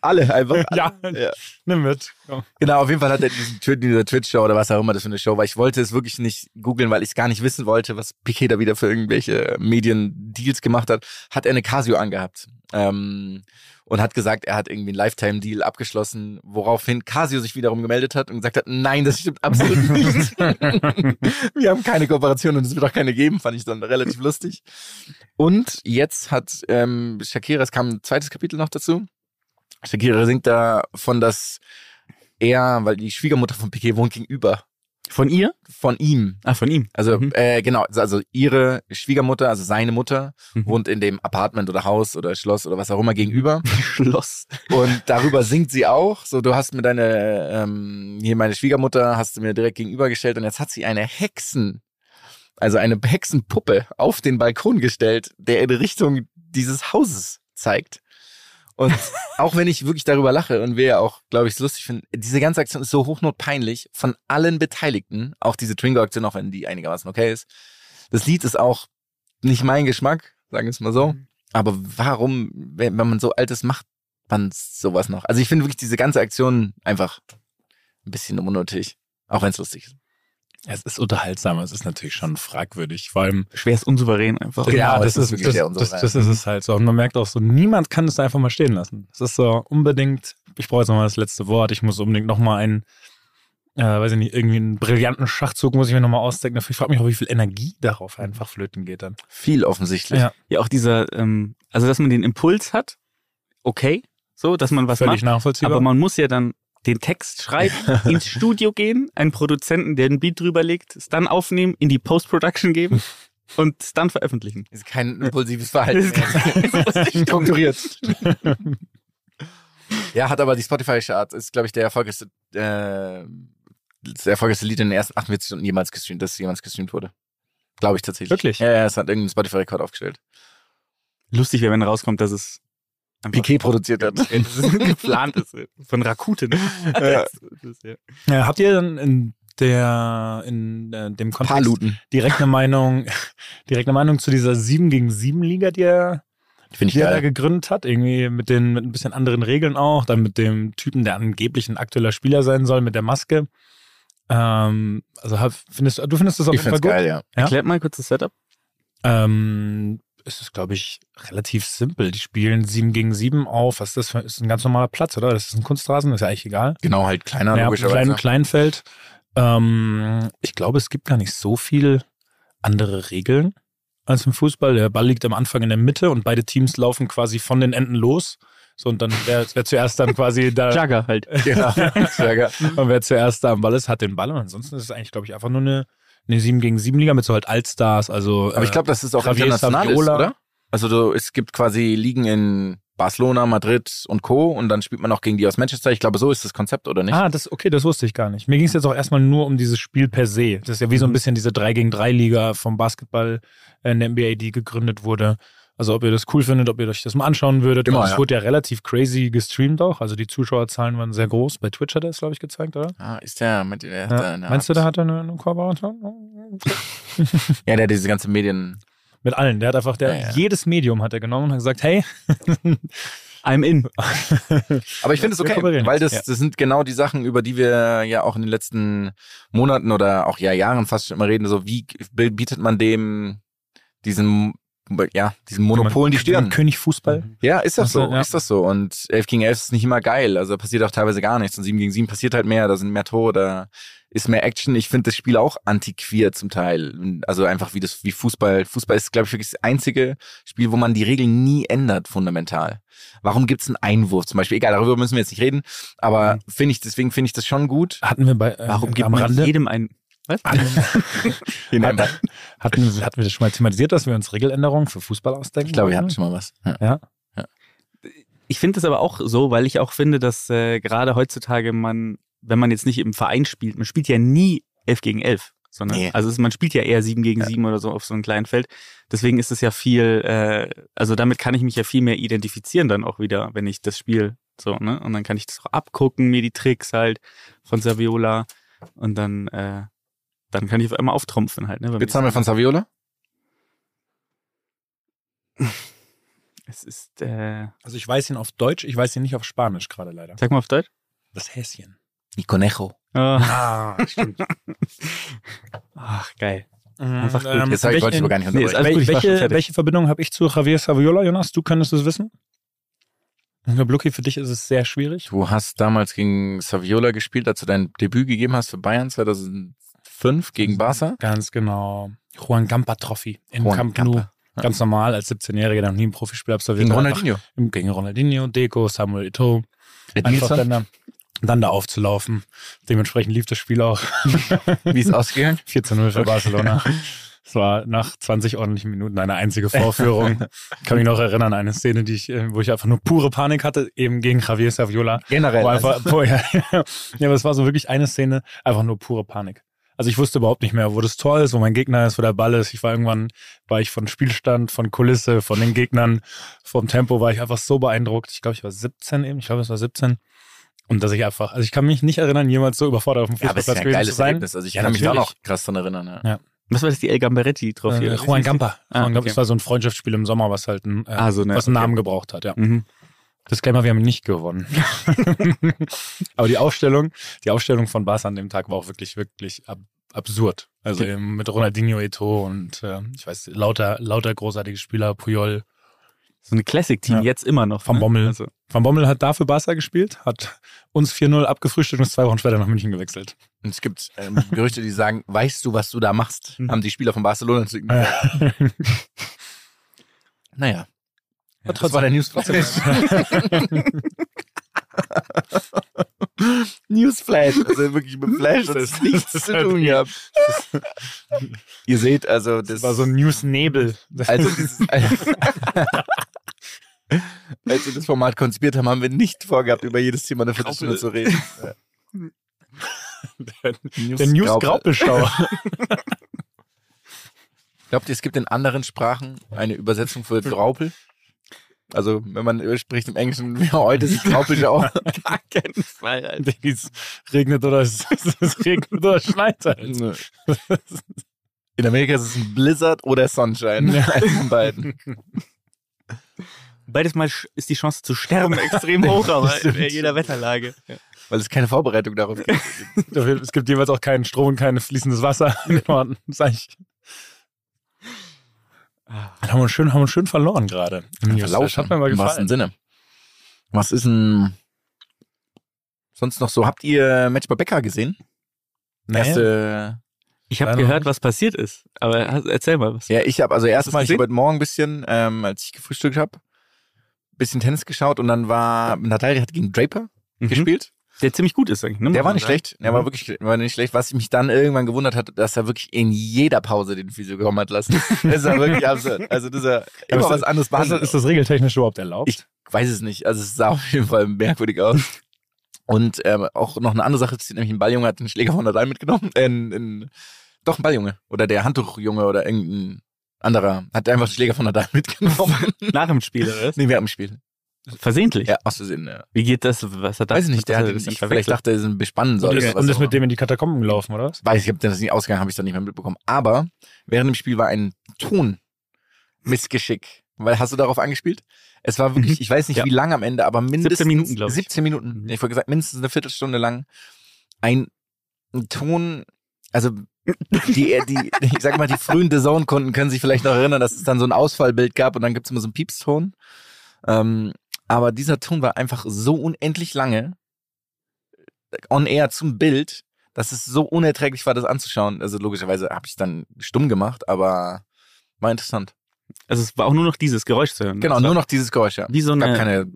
Alle einfach. ja, Ja. nimm mit. Komm. Genau, auf jeden Fall hat er diesen Twi- diese Twitch-Show oder was auch immer das für eine Show war. Ich wollte es wirklich nicht googeln, weil ich es gar nicht wissen wollte, was Piquet da wieder für irgendwelche Medien-Deals gemacht hat. Hat er eine Casio angehabt. Ähm, und hat gesagt, er hat irgendwie einen Lifetime-Deal abgeschlossen, woraufhin Casio sich wiederum gemeldet hat und gesagt hat, nein, das stimmt absolut nicht. Wir haben keine Kooperation und es wird auch keine geben, fand ich dann relativ lustig. Und jetzt hat ähm, Shakira, es kam ein zweites Kapitel noch dazu. Shakira singt davon, dass er, weil die Schwiegermutter von Piquet wohnt gegenüber Von ihr? von ihm. Ah, von ihm. Also Mhm. äh, genau, also ihre Schwiegermutter, also seine Mutter, Mhm. wohnt in dem Apartment oder Haus oder Schloss oder was auch immer gegenüber. Schloss. Und darüber singt sie auch. So, du hast mir deine, ähm, hier meine Schwiegermutter, hast du mir direkt gegenübergestellt und jetzt hat sie eine Hexen, also eine Hexenpuppe, auf den Balkon gestellt, der in Richtung dieses Hauses zeigt. Und auch wenn ich wirklich darüber lache und wir ja auch, glaube ich, es lustig finden, diese ganze Aktion ist so hochnotpeinlich von allen Beteiligten, auch diese Twingo-Aktion, auch wenn die einigermaßen okay ist. Das Lied ist auch nicht mein Geschmack, sagen wir es mal so. Aber warum, wenn, man so alt ist, macht man sowas noch? Also ich finde wirklich diese ganze Aktion einfach ein bisschen unnötig, auch wenn es lustig ist. Es ist unterhaltsam, es ist natürlich schon fragwürdig. Vor allem, Schwer ist unsouverän einfach. ja, Genau, das, ist ist, wirklich das, sehr das, unsouverän. das ist es halt so. Und man merkt auch so, niemand kann es einfach mal stehen lassen. Es ist so unbedingt, ich brauche jetzt nochmal das letzte Wort, ich muss unbedingt nochmal einen, äh, weiß ich nicht, irgendwie einen brillanten Schachzug muss ich mir nochmal ausdenken. Ich frage mich auch, wie viel Energie darauf einfach flöten geht dann. Viel offensichtlich. Ja. Ja, auch dieser, ähm, also dass man den Impuls hat, okay, so, dass man was Völlig macht. nachvollziehbar. Aber man muss ja dann den Text schreiben, ins Studio gehen, einen Produzenten, der einen Beat drüber legt, es dann aufnehmen, in die Post-Production geben und es dann veröffentlichen. Ist kein impulsives Verhalten. Das ist strukturiert. ja, hat aber die Spotify-Chart, ist, glaube ich, der erfolgreichste, äh, das erfolgreichste Lied in den ersten 48 Stunden jemals gestreamt, das jemals gestreamt wurde. Glaube ich tatsächlich. Wirklich? Ja, ja, es hat irgendeinen Spotify-Rekord aufgestellt. Lustig wäre, wenn rauskommt, dass es Piquet produziert hat. dass es geplant ist. Von Rakuten. Ja. Das ist, ja. Habt ihr dann in der, in äh, dem Kontext Paluten. direkt eine Meinung, direkt eine Meinung zu dieser 7 gegen 7 Liga, die er, Finde ich die er da gegründet hat? Irgendwie mit den, mit ein bisschen anderen Regeln auch, dann mit dem Typen, der angeblich ein aktueller Spieler sein soll, mit der Maske. Ähm, also findest, du findest das auf Ich jeden Fall gut? geil, ja. Ja. Erklärt mal kurz das Setup. Ähm, es ist, glaube ich, relativ simpel. Die spielen 7 gegen 7 auf. Was ist das für, ist ein ganz normaler Platz, oder? Das ist ein Kunstrasen, ist ja eigentlich egal. Genau, halt kleiner, ja, logischerweise. klein, Kleinfeld. Ähm, ich glaube, es gibt gar nicht so viel andere Regeln als im Fußball. Der Ball liegt am Anfang in der Mitte und beide Teams laufen quasi von den Enden los. So, und dann wer, wer zuerst dann quasi da. Jugger halt. Genau. Geil. Und wer zuerst da am Ball ist, hat den Ball. Und ansonsten ist es eigentlich, glaube ich, einfach nur eine, eine 7 gegen 7 Liga mit so halt Altstars. Also, Aber ich glaube, dass es auch Javier international ist, oder? Also du, es gibt quasi Ligen in Barcelona, Madrid und Co. Und dann spielt man auch gegen die aus Manchester. Ich glaube, so ist das Konzept, oder nicht? Ah, das, okay, das wusste ich gar nicht. Mir ging es jetzt auch erstmal nur um dieses Spiel per se. Das ist ja wie so ein bisschen diese 3 gegen 3 Liga vom Basketball äh, in der NBA, die gegründet wurde. Also ob ihr das cool findet, ob ihr euch das mal anschauen würdet. Genau, es ja. wurde ja relativ crazy gestreamt auch. Also die Zuschauerzahlen waren sehr groß. Bei Twitch hat er es, glaube ich, gezeigt, oder? Ah, ist der mit der, Ja. der Meinst du, da hat er eine, eine Kooperation? Ja, der hat diese ganze Medien. Mit allen. Der hat einfach, der, Ja, ja. jedes Medium hat er genommen und hat gesagt, hey, I'm in. Aber ich finde es okay, weil das, das sind genau die Sachen, über die wir ja auch in den letzten Monaten oder auch ja Jahren fast schon immer reden. So wie bietet man dem diesen ja, diesen Monopolen die Stirn. König Fußball. Ja, ist das Ach so, so, ja. ist das so. Und 11 gegen 11 ist nicht immer geil. Also da passiert auch teilweise gar nichts. Und 7 gegen 7 passiert halt mehr, da sind mehr Tore, da ist mehr Action. Ich finde das Spiel auch antiquiert zum Teil. Also einfach wie das, wie Fußball. Fußball ist, glaube ich, wirklich das einzige Spiel, wo man die Regeln nie ändert, fundamental. Warum gibt's einen Einwurf zum Beispiel? Egal, darüber müssen wir jetzt nicht reden. Aber finde ich, deswegen finde ich das schon gut. Hatten wir bei, äh, Warum gibt am man Rande, jedem ein. Was? hatten, hatten, hatten wir das schon mal thematisiert, dass wir uns Regeländerungen für Fußball ausdenken? Ich glaube, wir hatten schon mal was. Ja. Ja. Ich finde es aber auch so, weil ich auch finde, dass äh, gerade heutzutage man, wenn man jetzt nicht im Verein spielt, man spielt ja nie 11 gegen 11, sondern Nee. also es, man spielt ja eher 7 gegen 7 oder so auf so einem kleinen Feld. Deswegen ist es ja viel, äh, also damit kann ich mich ja viel mehr identifizieren dann auch wieder, wenn ich das Spiel so, ne? Und dann kann ich das auch abgucken, mir die Tricks halt von Saviola und dann, äh, dann kann ich auf einmal auftrumpfen halt, ne? Jetzt haben wir von Saviola. Es ist, äh, Also ich weiß ihn auf Deutsch, ich weiß ihn nicht auf Spanisch gerade leider. sag mal auf Deutsch. Das Häschen. Die Conejo. Ah, Ah, stimmt. ach, geil. Einfach gut. Jetzt sag ich, wollte ich aber gar nicht Nee, unterbrechen. alles gut, welche, welche Verbindung habe ich zu Javier Saviola, Jonas? Du könntest es wissen? Ich glaube, Lucky, für dich ist es sehr schwierig. Du hast damals gegen Saviola gespielt, als du dein Debüt gegeben hast für Bayern 2005 gegen Barca. Ganz genau. Juan Gampa Trophy im Juan Camp. Nou. Ganz normal als 17-Jähriger, der noch nie ein Profispiel absolviert Gegen. Ronaldinho. Einfach gegen Ronaldinho, Deco, Samuel Eto'o. Einfach dann da, dann da aufzulaufen. Dementsprechend lief das Spiel auch Wie ist ausgegangen? 14-0 für Barcelona. Es war nach 20 ordentlichen Minuten eine einzige Vorführung. Kann mich noch erinnern, eine Szene, die ich, äh, wo ich einfach nur pure Panik hatte, eben gegen Javier Saviola. Generell. Wo Also, einfach, wo, ja, ja, aber es war so wirklich eine Szene, einfach nur pure Panik. Also ich wusste überhaupt nicht mehr, wo das Tor ist, wo mein Gegner ist, wo der Ball ist. Ich war irgendwann, war ich von Spielstand, von Kulisse, von den Gegnern, vom Tempo, war ich einfach so beeindruckt. Ich glaube, ich war 17 eben, ich glaube, es war 17. Und dass ich einfach, also ich kann mich nicht erinnern, jemals so überfordert auf dem Ja, aber es ist Fußballplatz ja ein gewesen geiles zu sein. Erlebnis. Also ich Ja, kann mich da noch krass dran erinnern. Ja. Ja. Was war das, die El Gamberetti-Trophäe? Äh, Juan Gampa. Ah, Juan Gampa. okay. Das war so ein Freundschaftsspiel im Sommer, was halt ein, äh, Ah, so, ne, was einen okay. Namen gebraucht hat, ja. Mhm. Disclaimer, wir haben nicht gewonnen. Aber die Aufstellung, die Aufstellung von Barca an dem Tag war auch wirklich, wirklich ab, absurd. Also eben mit Ronaldinho, Eto'o und äh, ich weiß, lauter, lauter großartige Spieler, Puyol. So ein Classic-Team, Ja. jetzt immer noch. Van ne? Bommel. Also, Van Bommel hat dafür Barca gespielt, hat uns 4-0 abgefrühstückt und ist zwei Wochen später nach München gewechselt. Und es gibt ähm, Gerüchte, die sagen, weißt du, was du da machst? Mhm. Haben die Spieler von Barcelona zu ihm gesagt. Äh, Naja. Ja, das war der Newsflash. Newsflash. Also wirklich mit Flash Das ist- nichts das ist zu halt- tun gehabt. Ihr seht also, das, Das war so ein News-Nebel. also als wir das Format konzipiert haben, haben wir nicht vorgehabt, über jedes Thema eine Viertelstunde zu reden. der News-Graupelschauer. Glaubt ihr, es gibt in anderen Sprachen eine Übersetzung für Graupel? Also, wenn man spricht im Englischen, wie heute ist Graupelschau. gar keinen Fall, Alter. es regnet oder es, es regnet oder es schneit halt. In Amerika ist es ein Blizzard oder Sunshine. Ja. Eins von beiden. Beides Mal ist die Chance zu sterben extrem hoch, aber in jeder Wetterlage. Weil es keine Vorbereitung darauf gibt. Es gibt jeweils auch keinen Strom und kein fließendes Wasser. Das ist eigentlich haben wir uns schön, haben wir schön verloren gerade. im News. Das hat mir mal Im wahrsten gefallen. Sinne. Was ist denn sonst noch so? Habt ihr Match bei Becker gesehen? Nee. Erste, Ich habe gehört, was passiert ist. Aber erzähl mal was. ja, ich habe also erstmal, ich heute Morgen ein bisschen, ähm, als ich gefrühstückt habe, bisschen Tennis geschaut und dann war Natalia hat gegen Draper Mhm. gespielt. Der ziemlich gut ist eigentlich. Ne? Der war nicht schlecht. Der war wirklich war nicht schlecht. Was mich dann irgendwann gewundert hat, dass er wirklich in jeder Pause den Physio gekommen hat lassen. Das ist ja wirklich absurd. Also, dass er immer ist was das- anderes Ist das, behandelt. ist das regeltechnisch überhaupt erlaubt? Ich weiß es nicht. Also, es sah auf jeden Fall merkwürdig aus. Und ähm, auch noch eine andere Sache, ist nämlich ein Balljunge hat einen Schläger von Nadal mitgenommen. Äh, ein, ein, doch, ein Balljunge. Oder der Handtuchjunge oder irgendein anderer hat einfach den Schläger von Nadal mitgenommen. Nach dem Spiel, oder nee, wir haben Spiel. Versehentlich. Ja, aus Versehen. Ja. Wie geht das? Was hat das? Weiß ich nicht, der was hat er das ich, vielleicht dachte er, es bespannen soll. und ist, und ist mit dem in die Katakomben gelaufen, oder was? weiß ich, ob das nicht ausgegangen, habe ich dann nicht mehr mitbekommen. Aber während dem Spiel war ein Ton Missgeschick. Weil hast du darauf angespielt? Es war wirklich, Mhm. ich weiß nicht Ja. wie lang am Ende, aber mindestens 17 Minuten, glaub ich. 17 Minuten. Mhm. Ich wollte gesagt, mindestens eine Viertelstunde lang ein, ein Ton, also die, die, ich sag mal, die frühen The Zone-Kunden können sich vielleicht noch erinnern, dass es dann so ein Ausfallbild gab und dann gibt's immer so einen Piepston. Ähm, aber dieser Ton war einfach so unendlich lange on air zum Bild, dass es so unerträglich war, das anzuschauen. Also logischerweise habe ich dann stumm gemacht, aber war interessant. Also es war auch nur noch dieses Geräusch zu hören. Genau, war nur noch dieses Geräusch, ja. Wie so eine, keine,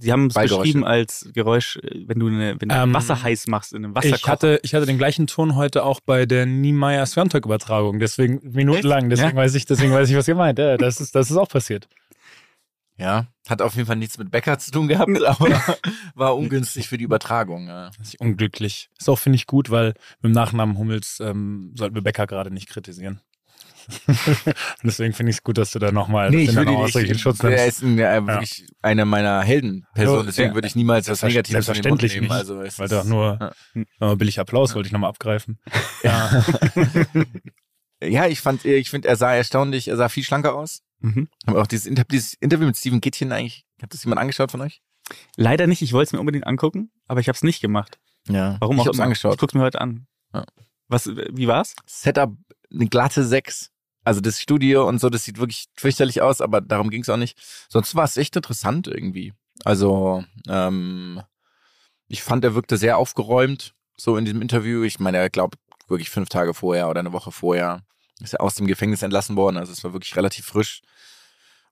Sie haben es beschrieben als Geräusch, äh, wenn du, eine, wenn du Ähm, Wasser heiß machst in einem Wasserkocher. Ich hatte, ich hatte den gleichen Ton heute auch bei der Niemeyer Svantag-Übertragung, deswegen minutenlang, deswegen weiß ich, deswegen weiß ich, was ihr meint. Ja, das ist, das ist auch passiert. Ja, hat auf jeden Fall nichts mit Bäcker zu tun gehabt, aber war ungünstig für die Übertragung. Ja. Unglücklich. Ist auch, finde ich, gut, weil mit dem Nachnamen Hummels ähm, sollten wir Becker gerade nicht kritisieren. Und deswegen finde ich es gut, dass du da nochmal Nee, ich würde in Schutz nimmst. ist ein, äh, wirklich eine meiner Heldenpersonen, Ja, deswegen ja. würde ich niemals was Negatives von ihm Selbstverständlich nehmen. nicht, Also, es weil doch nur Ja. äh, billig Applaus wollte ich nochmal abgreifen. Ja. Ja, ich fand, ich finde, er sah erstaunlich, er sah viel schlanker aus. Mhm. Aber auch dieses, Inter dieses Interview mit Steven Gittchen eigentlich, hat das jemand angeschaut von euch? Leider nicht, ich wollte es mir unbedingt angucken, aber ich habe es nicht gemacht. Ja. Warum ich auch hab's immer. Ich angeschaut. guck's mir heute an. Ja. Was, wie war's? Setup, eine glatte 6. Also das Studio und so, das sieht wirklich fürchterlich aus, aber darum ging es auch nicht. Sonst war es echt interessant irgendwie. Also, ähm, ich fand, er wirkte sehr aufgeräumt, so in diesem Interview. Ich meine, er glaubt wirklich fünf Tage vorher oder eine Woche vorher ist er aus dem Gefängnis entlassen worden. Also es war wirklich relativ frisch.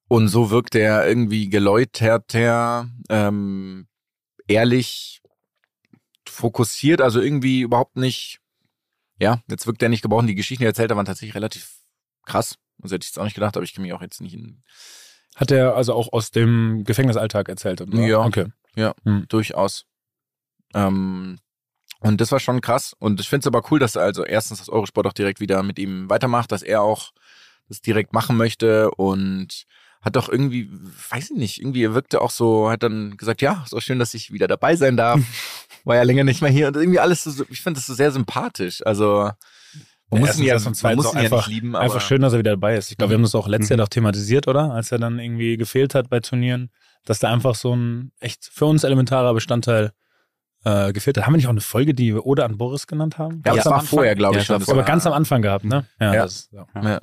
Und so wirkt er irgendwie geläuterter, ähm, ehrlich, fokussiert, also irgendwie überhaupt nicht ja, jetzt wirkt er nicht gebrochen. Die Geschichten, die er erzählt hat, waren tatsächlich relativ krass. Also hätte ich jetzt auch nicht gedacht, aber ich kann mich auch jetzt nicht in, Hat er also auch aus dem Gefängnisalltag erzählt? Oder? Ja. Okay. durchaus. Ähm, Und das war schon krass. Und ich finde es aber cool, dass also erstens das Eurosport auch direkt wieder mit ihm weitermacht, dass er auch das direkt machen möchte und hat doch irgendwie, weiß ich nicht, irgendwie er wirkte auch so, hat dann gesagt, ja, ist auch schön, dass ich wieder dabei sein darf. War ja länger nicht mehr hier und irgendwie alles so, ich finde das so sehr sympathisch. Also man muss ihn ja, man muss ihn ja einfach, nicht lieben, aber einfach schön, dass er wieder dabei ist. Ich glaube, wir haben das auch letztes Mhm. Jahr noch thematisiert, oder? Als er dann irgendwie gefehlt hat bei Turnieren, dass da einfach so ein echt für uns elementarer Bestandteil äh, gefehlt hat. Haben wir nicht auch eine Folge, die wir Oder an Boris genannt haben? Ja, Ja, das war Anfang. vorher, glaube Ja, ich das war schon. Das aber war- ganz am Anfang gehabt, ne? Ja. Das, ja. Ja.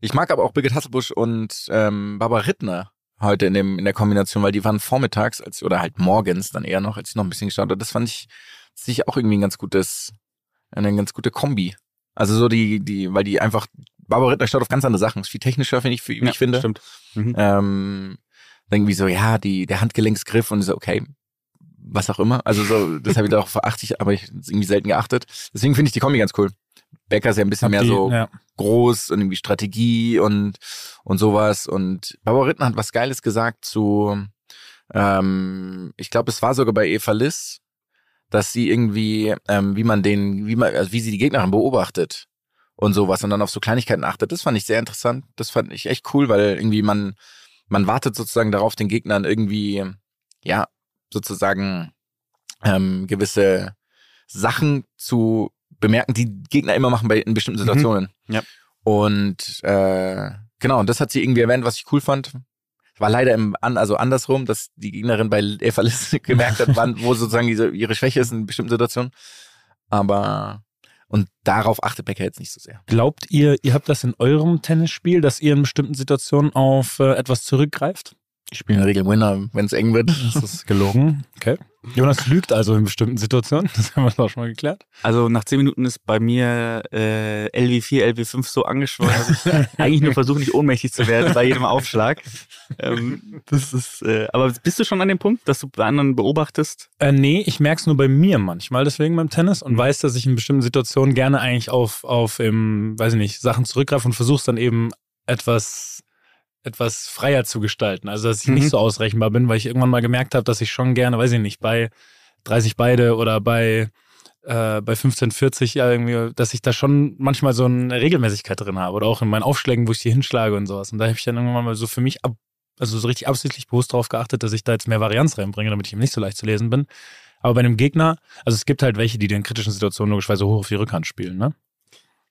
Ich mag aber auch Birgit Hasselbusch und ähm, Barbara Rittner heute in, dem, in der Kombination, weil die waren vormittags als, oder halt morgens dann eher noch, als ich noch ein bisschen geschaut habe. Das fand ich sich auch irgendwie ein ganz gutes, eine ganz gute Kombi. Also so die, die, weil die einfach, Barbara Rittner schaut auf ganz andere Sachen. Ist viel technischer, finde ich, wie ich finde. Stimmt. Mhm. Ähm, irgendwie so, ja, die, der Handgelenksgriff und so, okay, was auch immer. Also so, das habe ich darauf vor 80, aber ich irgendwie selten geachtet. Deswegen finde ich die Kombi ganz cool. Becker ist ja ein bisschen mehr die, so ja. groß und irgendwie Strategie und und sowas. Und Barbara Rittner hat was Geiles gesagt zu, ähm, ich glaube, es war sogar bei Eva Liss, dass sie irgendwie, ähm, wie man den, wie man, also wie sie die Gegnerin beobachtet und sowas und dann auf so Kleinigkeiten achtet. Das fand ich sehr interessant. Das fand ich echt cool, weil irgendwie man, man wartet sozusagen darauf, den Gegnern irgendwie, ja, sozusagen ähm, gewisse Sachen zu bemerken, die Gegner immer machen bei in bestimmten Situationen. Ja. Und äh, genau, und das hat sie irgendwie erwähnt, was ich cool fand. War leider im an, also andersrum, dass die Gegnerin bei Eva Liss gemerkt hat, wann, wo sozusagen diese, ihre Schwäche ist in bestimmten Situationen. Aber und darauf achtet Becker jetzt nicht so sehr. Glaubt ihr, ihr habt das in eurem Tennisspiel, dass ihr in bestimmten Situationen auf äh, etwas zurückgreift? Ich spiele in der Regel Winner, wenn es eng wird. Das ist gelogen. Okay. Jonas lügt also in bestimmten Situationen. Das haben wir doch schon mal geklärt. Also nach zehn Minuten ist bei mir äh, LW4, LW5 so angeschwollen, dass ich eigentlich nur versuche, nicht ohnmächtig zu werden bei jedem Aufschlag. Ähm, das ist, äh, aber bist du schon an dem Punkt, dass du bei anderen beobachtest? Äh, nee, ich merke es nur bei mir manchmal, deswegen beim Tennis und weiß, dass ich in bestimmten Situationen gerne eigentlich auf, auf im, weiß ich nicht, Sachen zurückgreife und versuche dann eben etwas, etwas freier zu gestalten. Also, dass ich Mhm. nicht so ausrechenbar bin, weil ich irgendwann mal gemerkt habe, dass ich schon gerne, weiß ich nicht, bei 30 beide oder bei, äh, bei 15, 40 ja irgendwie, dass ich da schon manchmal so eine Regelmäßigkeit drin habe oder auch in meinen Aufschlägen, wo ich die hinschlage und sowas. Und da habe ich dann irgendwann mal so für mich ab, also so richtig absichtlich bewusst darauf geachtet, dass ich da jetzt mehr Varianz reinbringe, damit ich eben nicht so leicht zu lesen bin. Aber bei einem Gegner, also es gibt halt welche, die in kritischen Situationen logischerweise hoch auf die Rückhand spielen, ne?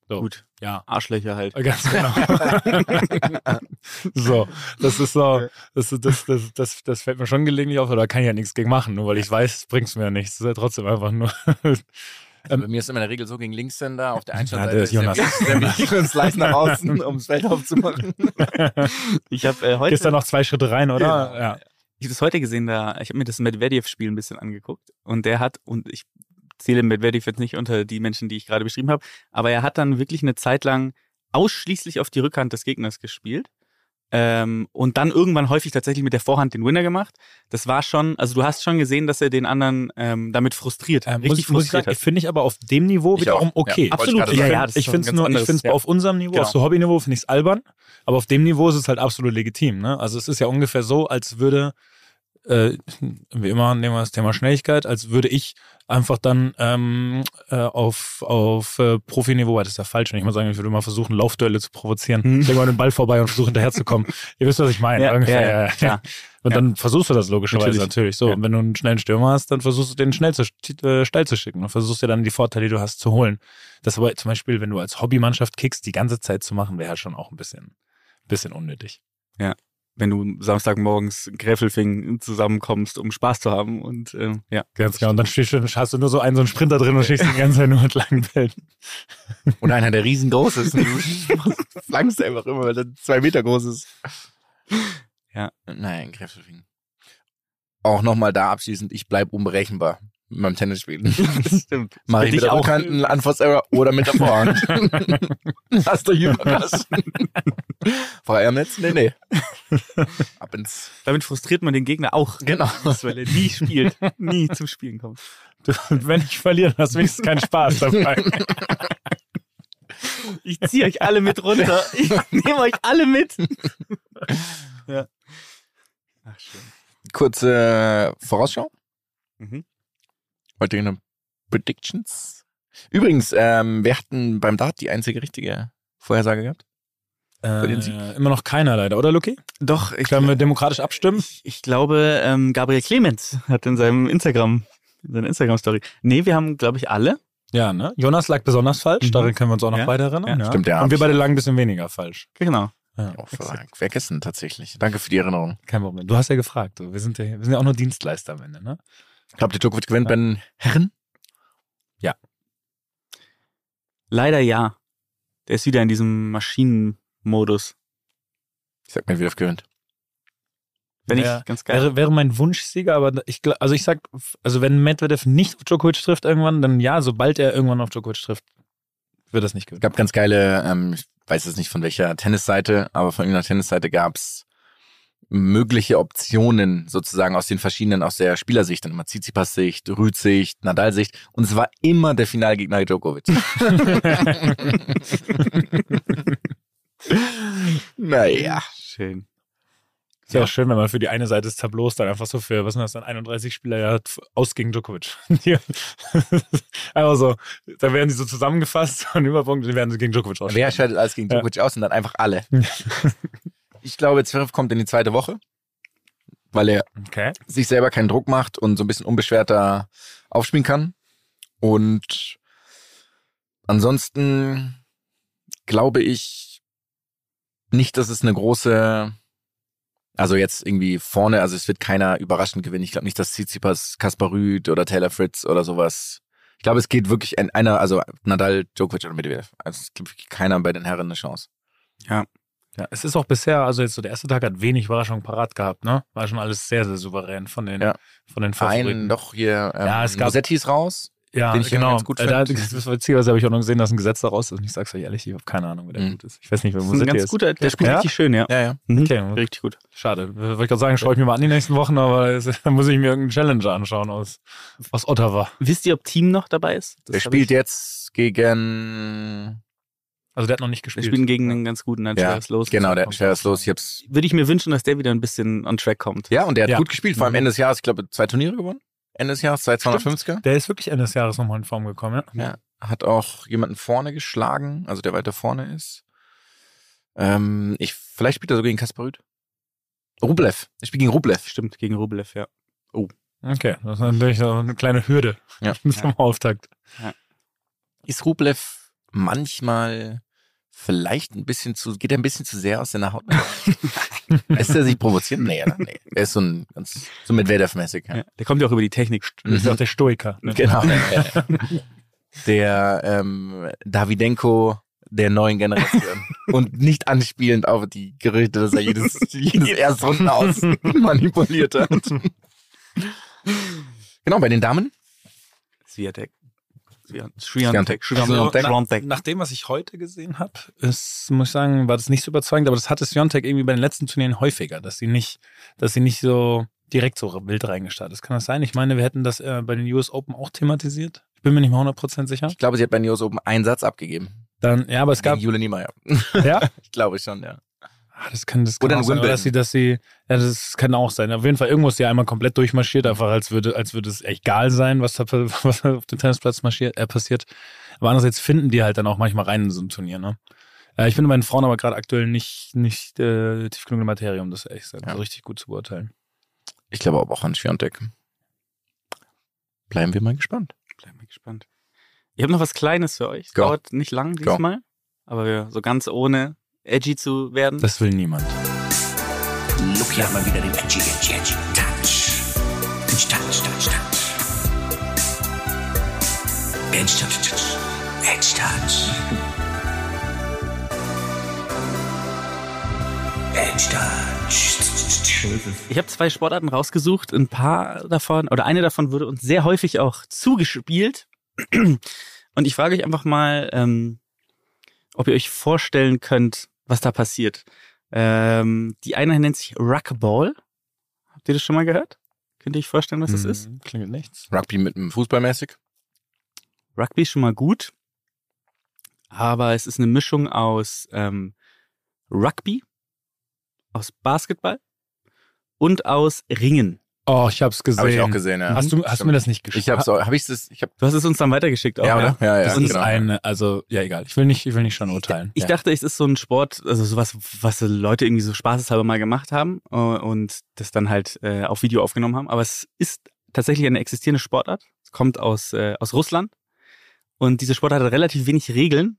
So. Gut. Ja. Arschlöcher halt. Ganz genau. so, das ist so, das, das, das, das, das fällt mir schon gelegentlich auf, aber da kann ich ja nichts gegen machen, nur weil ich weiß, bringt's mir ja nichts. Das ist ja trotzdem einfach nur. Also bei mir ist immer in der Regel so gegen Linkshänder auf der Ja, Einstellseite. der ist Jonas. Serviere und Slice nach außen, um das Feld aufzumachen. Ich habe äh, heute Gehst da noch zwei Schritte rein, oder? Genau. Ja. Ich habe das heute gesehen, da ich habe mir das Medvedev-Spiel ein bisschen angeguckt und der hat, und ich zähle Medvedev jetzt nicht unter die Menschen, die ich gerade beschrieben habe, aber er hat dann wirklich eine Zeit lang ausschließlich auf die Rückhand des Gegners gespielt. Ähm, und dann irgendwann häufig tatsächlich mit der Vorhand den Winner gemacht. Das war schon, also du hast schon gesehen, dass er den anderen ähm, damit frustriert, Ähm, richtig muss, muss ich frustriert sagen, finde ich aber auf dem Niveau Ich wiederum auch, okay. ja. Absolut, ich ja, ja, sagen. das ist ich finde es nur, ich anderes, finde es ja. auf unserem Niveau, Genau. auf so Hobbyniveau finde ich es albern, aber auf dem Niveau ist es halt absolut legitim. Ne? Also es ist ja ungefähr so, als würde, äh, wie immer nehmen wir das Thema Schnelligkeit, als würde ich einfach dann ähm, äh, auf, auf äh, Profiniveau, das ist ja falsch, wenn ich mal sagen, ich würde mal versuchen, Laufduelle zu provozieren. Mhm. Ich mal den Ball vorbei und versuche hinterherzukommen. Ihr wisst, was ich meine. Ja, ungefähr, ja, ja, klar. Und Ja. dann versuchst du das logischerweise natürlich, Natürlich. so. Ja. Und wenn du einen schnellen Stürmer hast, dann versuchst du den schnell zu, äh, steil zu schicken und versuchst dir dann die Vorteile, die du hast, zu holen. Das aber zum Beispiel, wenn du als Hobbymannschaft kickst, die ganze Zeit zu machen, wäre halt schon auch ein bisschen, bisschen unnötig. Wenn du Samstagmorgens in Gräfelfing zusammenkommst, um Spaß zu haben und ähm, ja. Ganz genau. Und dann stehst du, hast du nur so einen, so einen Sprinter drin und stehst die ganze Zeit nur mit langen Bällen. Und einer, der riesengroß ist. Und du flankst einfach immer, weil er zwei Meter groß ist. Ja. Nein, Kräftelfing. Auch nochmal da abschließend, ich bleib unberechenbar beim Tennisspielen. Das stimmt. Mach ich dich mit der auch. Rückhand einen oder mit der Vorhand. Hast du überrascht. Vorher am Netz? Nee, nee. Ab ins... Damit frustriert man den Gegner auch, Genau. weil er nie spielt, nie zum Spielen kommt. Wenn ich verliere, hast du wenigstens keinen Spaß dabei. Ich ziehe euch alle mit runter. Ich nehme euch alle mit. ja. Ach schön. Kurze Vorausschau. Mhm. Heute eine Predictions. Übrigens, ähm, wir hatten beim Dart die einzige richtige Vorhersage gehabt. Äh, immer noch keiner leider, oder Luki? Doch, ich, Können wir demokratisch abstimmen? ich, ich glaube, ähm, Gabriel Clemens hat in seinem Instagram, in seiner Instagram-Story. Nee, wir haben, glaube ich, alle. Ja, ne? Jonas lag besonders falsch, Mhm. daran können wir uns auch noch Ja. beide erinnern. Ja, Ja, stimmt, ja. Und wir beide lagen ein bisschen weniger falsch. Genau. Ja, Auch vergessen tatsächlich. Danke für die Erinnerung. kein Problem. Du hast ja gefragt. du. Wir sind ja, wir sind ja auch nur Dienstleister am Ende, ne? Glaubt ihr, Djokovic gewinnt bei den Herren? Leider ja. Der ist wieder in diesem Maschinenmodus. Ich sag mir, wie das gewinnt. Wenn Ja, ich ganz geil. Wäre, wäre mein Wunschsieger, aber ich also ich sag, also wenn Medvedev nicht auf Djokovic trifft irgendwann, dann ja, sobald er irgendwann auf Djokovic trifft, wird das nicht Es gewinnen. gab ganz geile, ähm, ich weiß jetzt nicht von welcher Tennisseite, aber von irgendeiner Tennisseite gab's mögliche Optionen sozusagen aus den verschiedenen, aus der Spielersicht, dann immer Tsitsipas-Sicht, Rüd-Sicht, Nadal-Sicht und es war immer der Finalgegner Djokovic. naja. Schön. Ist ja auch schön, wenn man für die eine Seite des Tableaus dann einfach so für, was sind das dann, 31 Spieler ja aus gegen Djokovic. Einfach so, da werden die so zusammengefasst und Überpunkt, dann werden sie gegen Djokovic Wer ausspielen. scheidet alles gegen Ja. Djokovic aus und dann einfach alle. Ich glaube, Zverev kommt in die zweite Woche, weil er Okay. sich selber keinen Druck macht und so ein bisschen unbeschwerter aufspielen kann. Und ansonsten glaube ich nicht, dass es eine große, also jetzt irgendwie vorne, also es wird keiner überraschend gewinnen. Ich glaube nicht, dass Tsitsipas, Kaspar Rüd oder Taylor Fritz oder sowas. Ich glaube, es geht wirklich in einer, also Nadal, Djokovic oder Medvedev. Also es gibt wirklich keiner bei den Herren eine Chance. Ja, es ist auch bisher, also jetzt so der erste Tag hat wenig Überraschung parat gehabt, ne? War schon alles sehr, sehr souverän von den, Ja. von den Favoriten. Einen doch hier, ähm, Ja, es gab- Musetti ist raus. Ja, den ich genau. ganz gut äh, da, das ist witzigerweise habe ich auch noch gesehen, dass ein Gesetz daraus ist. Und ich sag's euch ehrlich, ich habe keine Ahnung, wer der Mhm. gut ist. Ich weiß nicht, wer Das ist ein Musetti ganz ist. guter, der spielt Ja? richtig schön, ja. Ja, ja. Mhm. Okay. Richtig gut. Schade. Wollte ich gerade sagen, schaue ich mir mal an die nächsten Wochen, aber es- dann muss ich mir irgendeinen Challenger anschauen aus, aus Ottawa. Wisst ihr, ob Team noch dabei ist? Das Der spielt ich, jetzt gegen Also der hat noch nicht Wir gespielt. spielen gegen einen ganz guten, ein Ja, schweres Los. Genau, der drauf Los. Ich hab's. Würde ich mir wünschen, dass der wieder ein bisschen on track kommt. Ja, und der hat Ja. gut gespielt, vor allem Mhm. Ende des Jahres, ich glaube, zwei Turniere gewonnen. Ende des Jahres, zwei 250er. Der ist wirklich Ende des Jahres nochmal in Form gekommen, ja? Ja. Hat auch jemanden vorne geschlagen, also der weiter vorne ist. Ähm, ich, vielleicht spielt er so gegen Kaspar Rüd. Rublev. Ich spiele gegen Rublev. Stimmt, gegen Rublev, ja. Okay, das ist natürlich so eine kleine Hürde Ja. zum Auftakt. Ist Rublev manchmal vielleicht ein bisschen zu, geht er ein bisschen zu sehr aus seiner Haut? Lässt er sich provozieren? Nee, nee. Er ist so ein ganz, so Medvedev-mäßig. Ja. ja. Der kommt ja auch über die Technik. Das ist Mhm. auch der Stoiker. Ne? Genau. der ähm, Davidenko der neuen Generation. Und nicht anspielend auf die Gerüchte, dass er jedes, jedes Erstrunden aus manipuliert hat. Genau, bei den Damen. Swiatek. Swiatek. Swiatek. Swiatek. Nach dem, was ich heute gesehen habe, ist, muss ich sagen, war das nicht so überzeugend, aber das hatte Siontek irgendwie bei den letzten Turnieren häufiger, dass sie nicht, dass sie nicht so direkt so wild reingestartet ist. Kann das sein? Ich meine, wir hätten das äh, bei den US Open auch thematisiert. Ich bin mir nicht mal 100% sicher. Ich glaube, sie hat bei Neos Open einen Satz abgegeben. Dann, ja, aber es gab, Gegen Jule Niemeyer. ja, Ich glaube schon, ja. Ah, das kann, das kann Oder auch in sein, dass sie, dass sie, ja, das kann auch sein. Auf jeden Fall, irgendwo ist sie einmal komplett durchmarschiert, einfach als würde, als würde es egal sein, was da, was da auf dem Tennisplatz marschiert, äh, passiert. Aber andererseits finden die halt dann auch manchmal rein in so ein Turnier, ne? Äh, ich finde bei den Frauen aber gerade aktuell nicht, nicht äh, tief genug in der Materie, um das ehrlich gesagt Ja. so richtig gut zu beurteilen. Ich glaube aber auch an Schwiontek. Bleiben wir mal gespannt. Bleiben wir gespannt. Ich habe noch was Kleines für euch. Es Go. dauert nicht lang Go. diesmal. Aber wir so ganz ohne edgy zu werden. Das will niemand. Lucky hat mal wieder den edgy, edgy, edgy Touch. Touch, touch, touch, touch. Edge, touch, touch. Edge, touch. Edge, touch. Ich habe zwei Sportarten rausgesucht. Ein paar davon, oder eine davon wurde uns sehr häufig auch zugespielt. Und ich frage euch einfach mal, ähm, ob ihr euch vorstellen könnt, was da passiert. Ähm, die eine nennt sich Ruckball. Habt ihr das schon mal gehört? Könnt ihr euch vorstellen, was das ist? Hm, Klingelt nichts. Rugby mit einem Fußball mäßig. Rugby ist schon mal gut, aber es ist eine Mischung aus ähm, Rugby, aus Basketball und aus Ringen. Oh, ich hab's gesehen. Habe ich auch gesehen, ja. Hast du, hast du mir das nicht geschickt? Ich hab's auch, hab ich das, ich hab, Du hast es uns dann weitergeschickt auch. ja, oder? Ja, ja, Das ist genau. eine, also, ja, egal. Ich will nicht, ich will nicht schon urteilen. Ich dachte, es ist so ein Sport, also sowas, was Leute irgendwie so spaßeshalber mal gemacht haben äh, und das dann halt äh, auf Video aufgenommen haben. Aber es ist tatsächlich eine existierende Sportart. Es kommt aus, äh, aus Russland. Und diese Sportart hat relativ wenig Regeln.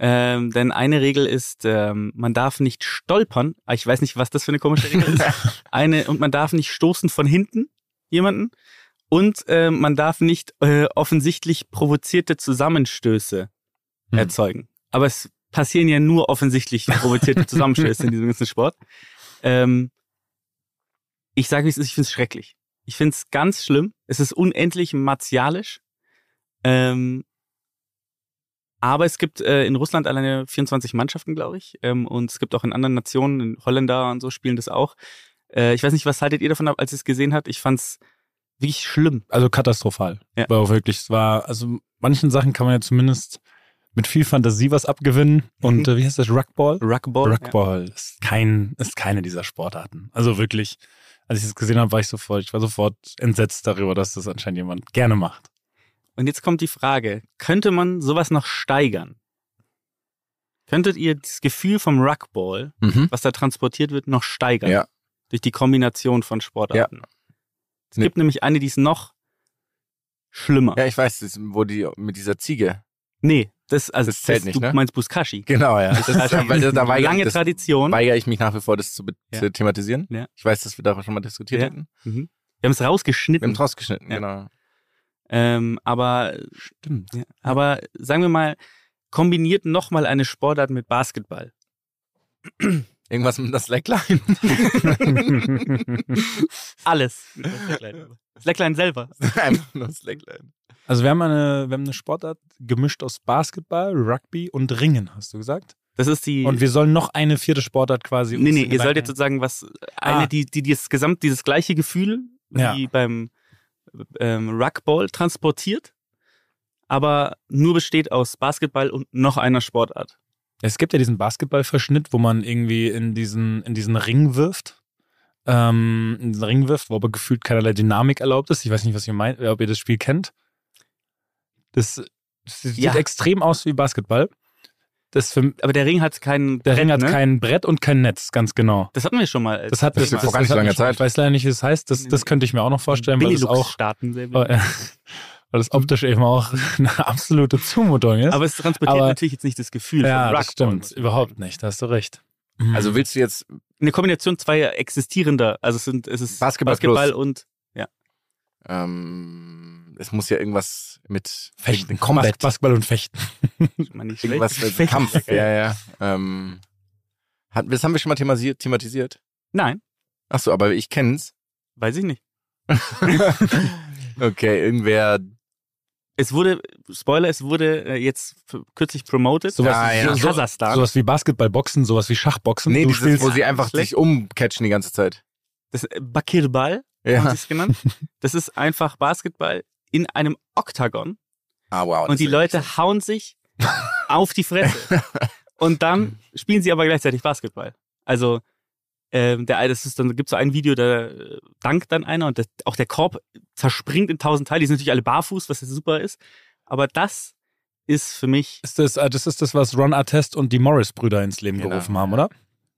Ähm, denn eine Regel ist, ähm, man darf nicht stolpern. Ah, Ich weiß nicht, was das für eine komische Regel ist. Eine, und man darf nicht stoßen von hinten jemanden. Und äh, man darf nicht äh, offensichtlich provozierte Zusammenstöße Hm. erzeugen. Aber es passieren ja nur offensichtlich provozierte Zusammenstöße in diesem ganzen Sport. Ähm, ich sage, wie es ist, ich finde es schrecklich. Ich finde es ganz schlimm. Es ist unendlich martialisch. Ähm, aber es gibt äh, in Russland alleine 24 Mannschaften, glaube ich. Ähm, und es gibt auch in anderen Nationen, in Holländer und so spielen das auch. Äh, ich weiß nicht, was haltet ihr davon ab, als ihr es gesehen habt? Ich fand es wirklich schlimm. Also katastrophal. Ja. War wirklich, es war, also manchen Sachen kann man ja zumindest mit viel Fantasie was abgewinnen. Und äh, wie heißt das? Rugball? Rugball. Rugball ist kein, ist keine dieser Sportarten. Also wirklich, als ich das gesehen habe, war ich sofort, ich war sofort entsetzt darüber, dass das anscheinend jemand gerne macht. Und jetzt kommt die Frage, könnte man sowas noch steigern? Könntet ihr das Gefühl vom Rugball, Mhm. was da transportiert wird, noch steigern? Ja. Durch die Kombination von Sportarten. Es Nee. gibt nämlich eine, die ist noch schlimmer. Ja, ich weiß, das, wo die mit dieser Ziege. Nee, das, also Das zählt nicht, du ne? meinst Buskashi. Genau, ja. Das, ist, weil da, da weigere, Lange das Tradition. weigere ich mich nach wie vor, das zu, Ja. zu thematisieren. Ja. Ich weiß, dass wir darüber schon mal diskutiert Ja. hatten. Mhm. Wir haben es Wir rausgeschnitten. haben es rausgeschnitten, Ja. genau. Ähm, aber, Stimmt. ja, aber sagen wir mal, kombiniert nochmal eine Sportart mit Basketball. Irgendwas mit das Slackline. Alles. Slackline. Slackline selber. Einfach nur Slackline. Also wir haben eine, wir haben eine Sportart gemischt aus Basketball, Rugby und Ringen, hast du gesagt? Das ist die. Und wir sollen noch eine vierte Sportart quasi. nee, nee, ihr sollt Gedanken- jetzt sozusagen was, eine, Ah. die, die dieses gesamt, dieses gleiche Gefühl Ja. wie beim ähm, Rugball transportiert, aber nur besteht aus Basketball und noch einer Sportart. Es gibt ja diesen Basketballverschnitt, wo man irgendwie in diesen, in diesen Ring wirft. Ähm, in diesen Ring wirft, wo aber gefühlt keinerlei Dynamik erlaubt ist. Ich weiß nicht, was ihr meint, ob ihr das Spiel kennt. Das, das sieht Ja. extrem aus wie Basketball. Das für, Aber der Ring hat keinen. der Ring hat ne? kein Brett und kein Netz, ganz genau. Das hatten wir schon mal. Das hat Das ist vor hat langer schon- Zeit. Ich weiß leider nicht, wie es heißt. Das, das könnte ich mir auch noch vorstellen, weil das auch, Staaten sehr weil weil das optisch eben auch eine absolute Zumutung ist. Aber es transportiert Aber- natürlich jetzt nicht das Gefühl ja, von das stimmt. Überhaupt nicht. Da hast du recht. Also willst du jetzt Eine Kombination zweier existierender. Also es sind es ist Basketball Basketball und ähm, es muss ja irgendwas mit Fechten. Combat. Bas Basketball und Fechten. Irgendwas mit Kampf. Ja, ja. Ähm, hat, das haben wir schon mal thematisiert. thematisiert. Nein, Achso, aber ich kenn's. weiß ich nicht. okay, irgendwer. Es wurde, Spoiler, es wurde äh, jetzt kürzlich promoted. Sowas, Ah, ja. so, Kasachstan. sowas wie Basketballboxen, sowas wie Schachboxen. Nee, du dieses, spielst wo sie einfach schlecht. sich umcatchen die ganze Zeit. Das äh, Bakirball, haben Ja. sie es genannt. Das ist einfach Basketball in einem Oktagon Ah, wow. und die Leute hauen sich auf die Fresse. Und dann spielen sie aber gleichzeitig Basketball. Also ähm, der das ist dann gibt so ein Video, da äh, dankt dann einer und das, auch der Korb zerspringt in tausend Teile. Die sind natürlich alle barfuß, was jetzt super ist. Aber das ist für mich Ist das, äh, das ist das, was Ron Artest und die Morris-Brüder ins Leben Genau, gerufen haben, oder?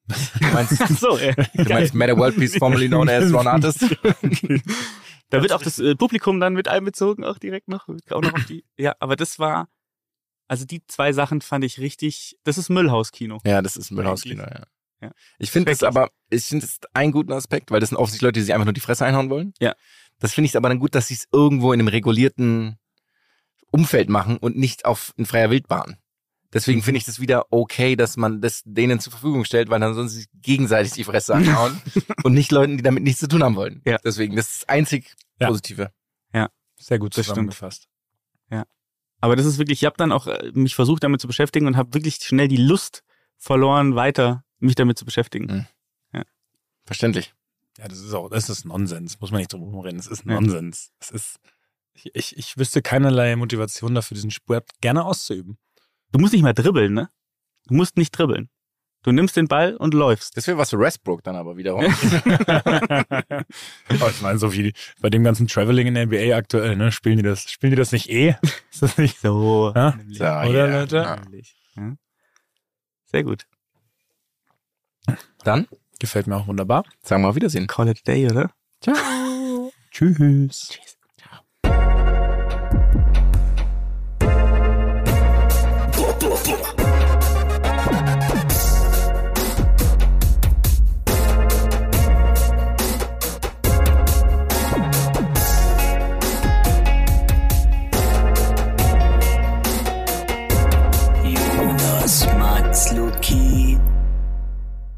Du meinst, so. Äh, du meinst Meta World Peace, formerly known as Ron Artist? Da wird auch das äh, Publikum dann mit einbezogen, auch direkt noch. Auch noch auf die, ja, aber das war, also die zwei Sachen fand ich richtig, das ist Müllhauskino. Ja, das ist Müllhauskino, ja. Ja. Ich finde es Schrecklich. aber, ich finde es einen guten Aspekt, weil das sind offensichtlich Leute, die sich einfach nur die Fresse einhauen wollen. Ja. Das finde ich aber dann gut, dass sie es irgendwo in einem regulierten Umfeld machen und nicht auf in freier Wildbahn. Deswegen finde ich das wieder okay, dass man das denen zur Verfügung stellt, weil dann sie sich gegenseitig die Fresse anhauen und nicht Leuten, die damit nichts zu tun haben wollen. Ja. Deswegen, das ist das einzig Ja. Positive. Sehr gut zusammengefasst. Aber das ist wirklich, ich habe dann auch äh, mich versucht damit zu beschäftigen und habe wirklich schnell die Lust verloren, weiter mich damit zu beschäftigen. Mhm. Verständlich. Ja, das ist auch, das ist Nonsens. Muss man nicht drum reden. Das ist Ja. Nonsens. Es ist, ich, ich, ich wüsste keinerlei Motivation dafür, diesen Sport gerne auszuüben. Du musst nicht mal dribbeln, ne? Du musst nicht dribbeln. Du nimmst den Ball und läufst. Das wäre was für Westbrook dann aber wiederum. oh, ich meine, so wie bei dem ganzen Traveling in der NBA aktuell, ne? Spielen die das, spielen die das nicht eh? Ist das nicht So. Ja? So, Oder, ja. Leute? Ja. Ja. Sehr gut. Dann Gefällt mir auch wunderbar. sagen wir auf Wiedersehen. Call it a day, oder? Tschüss. Boah,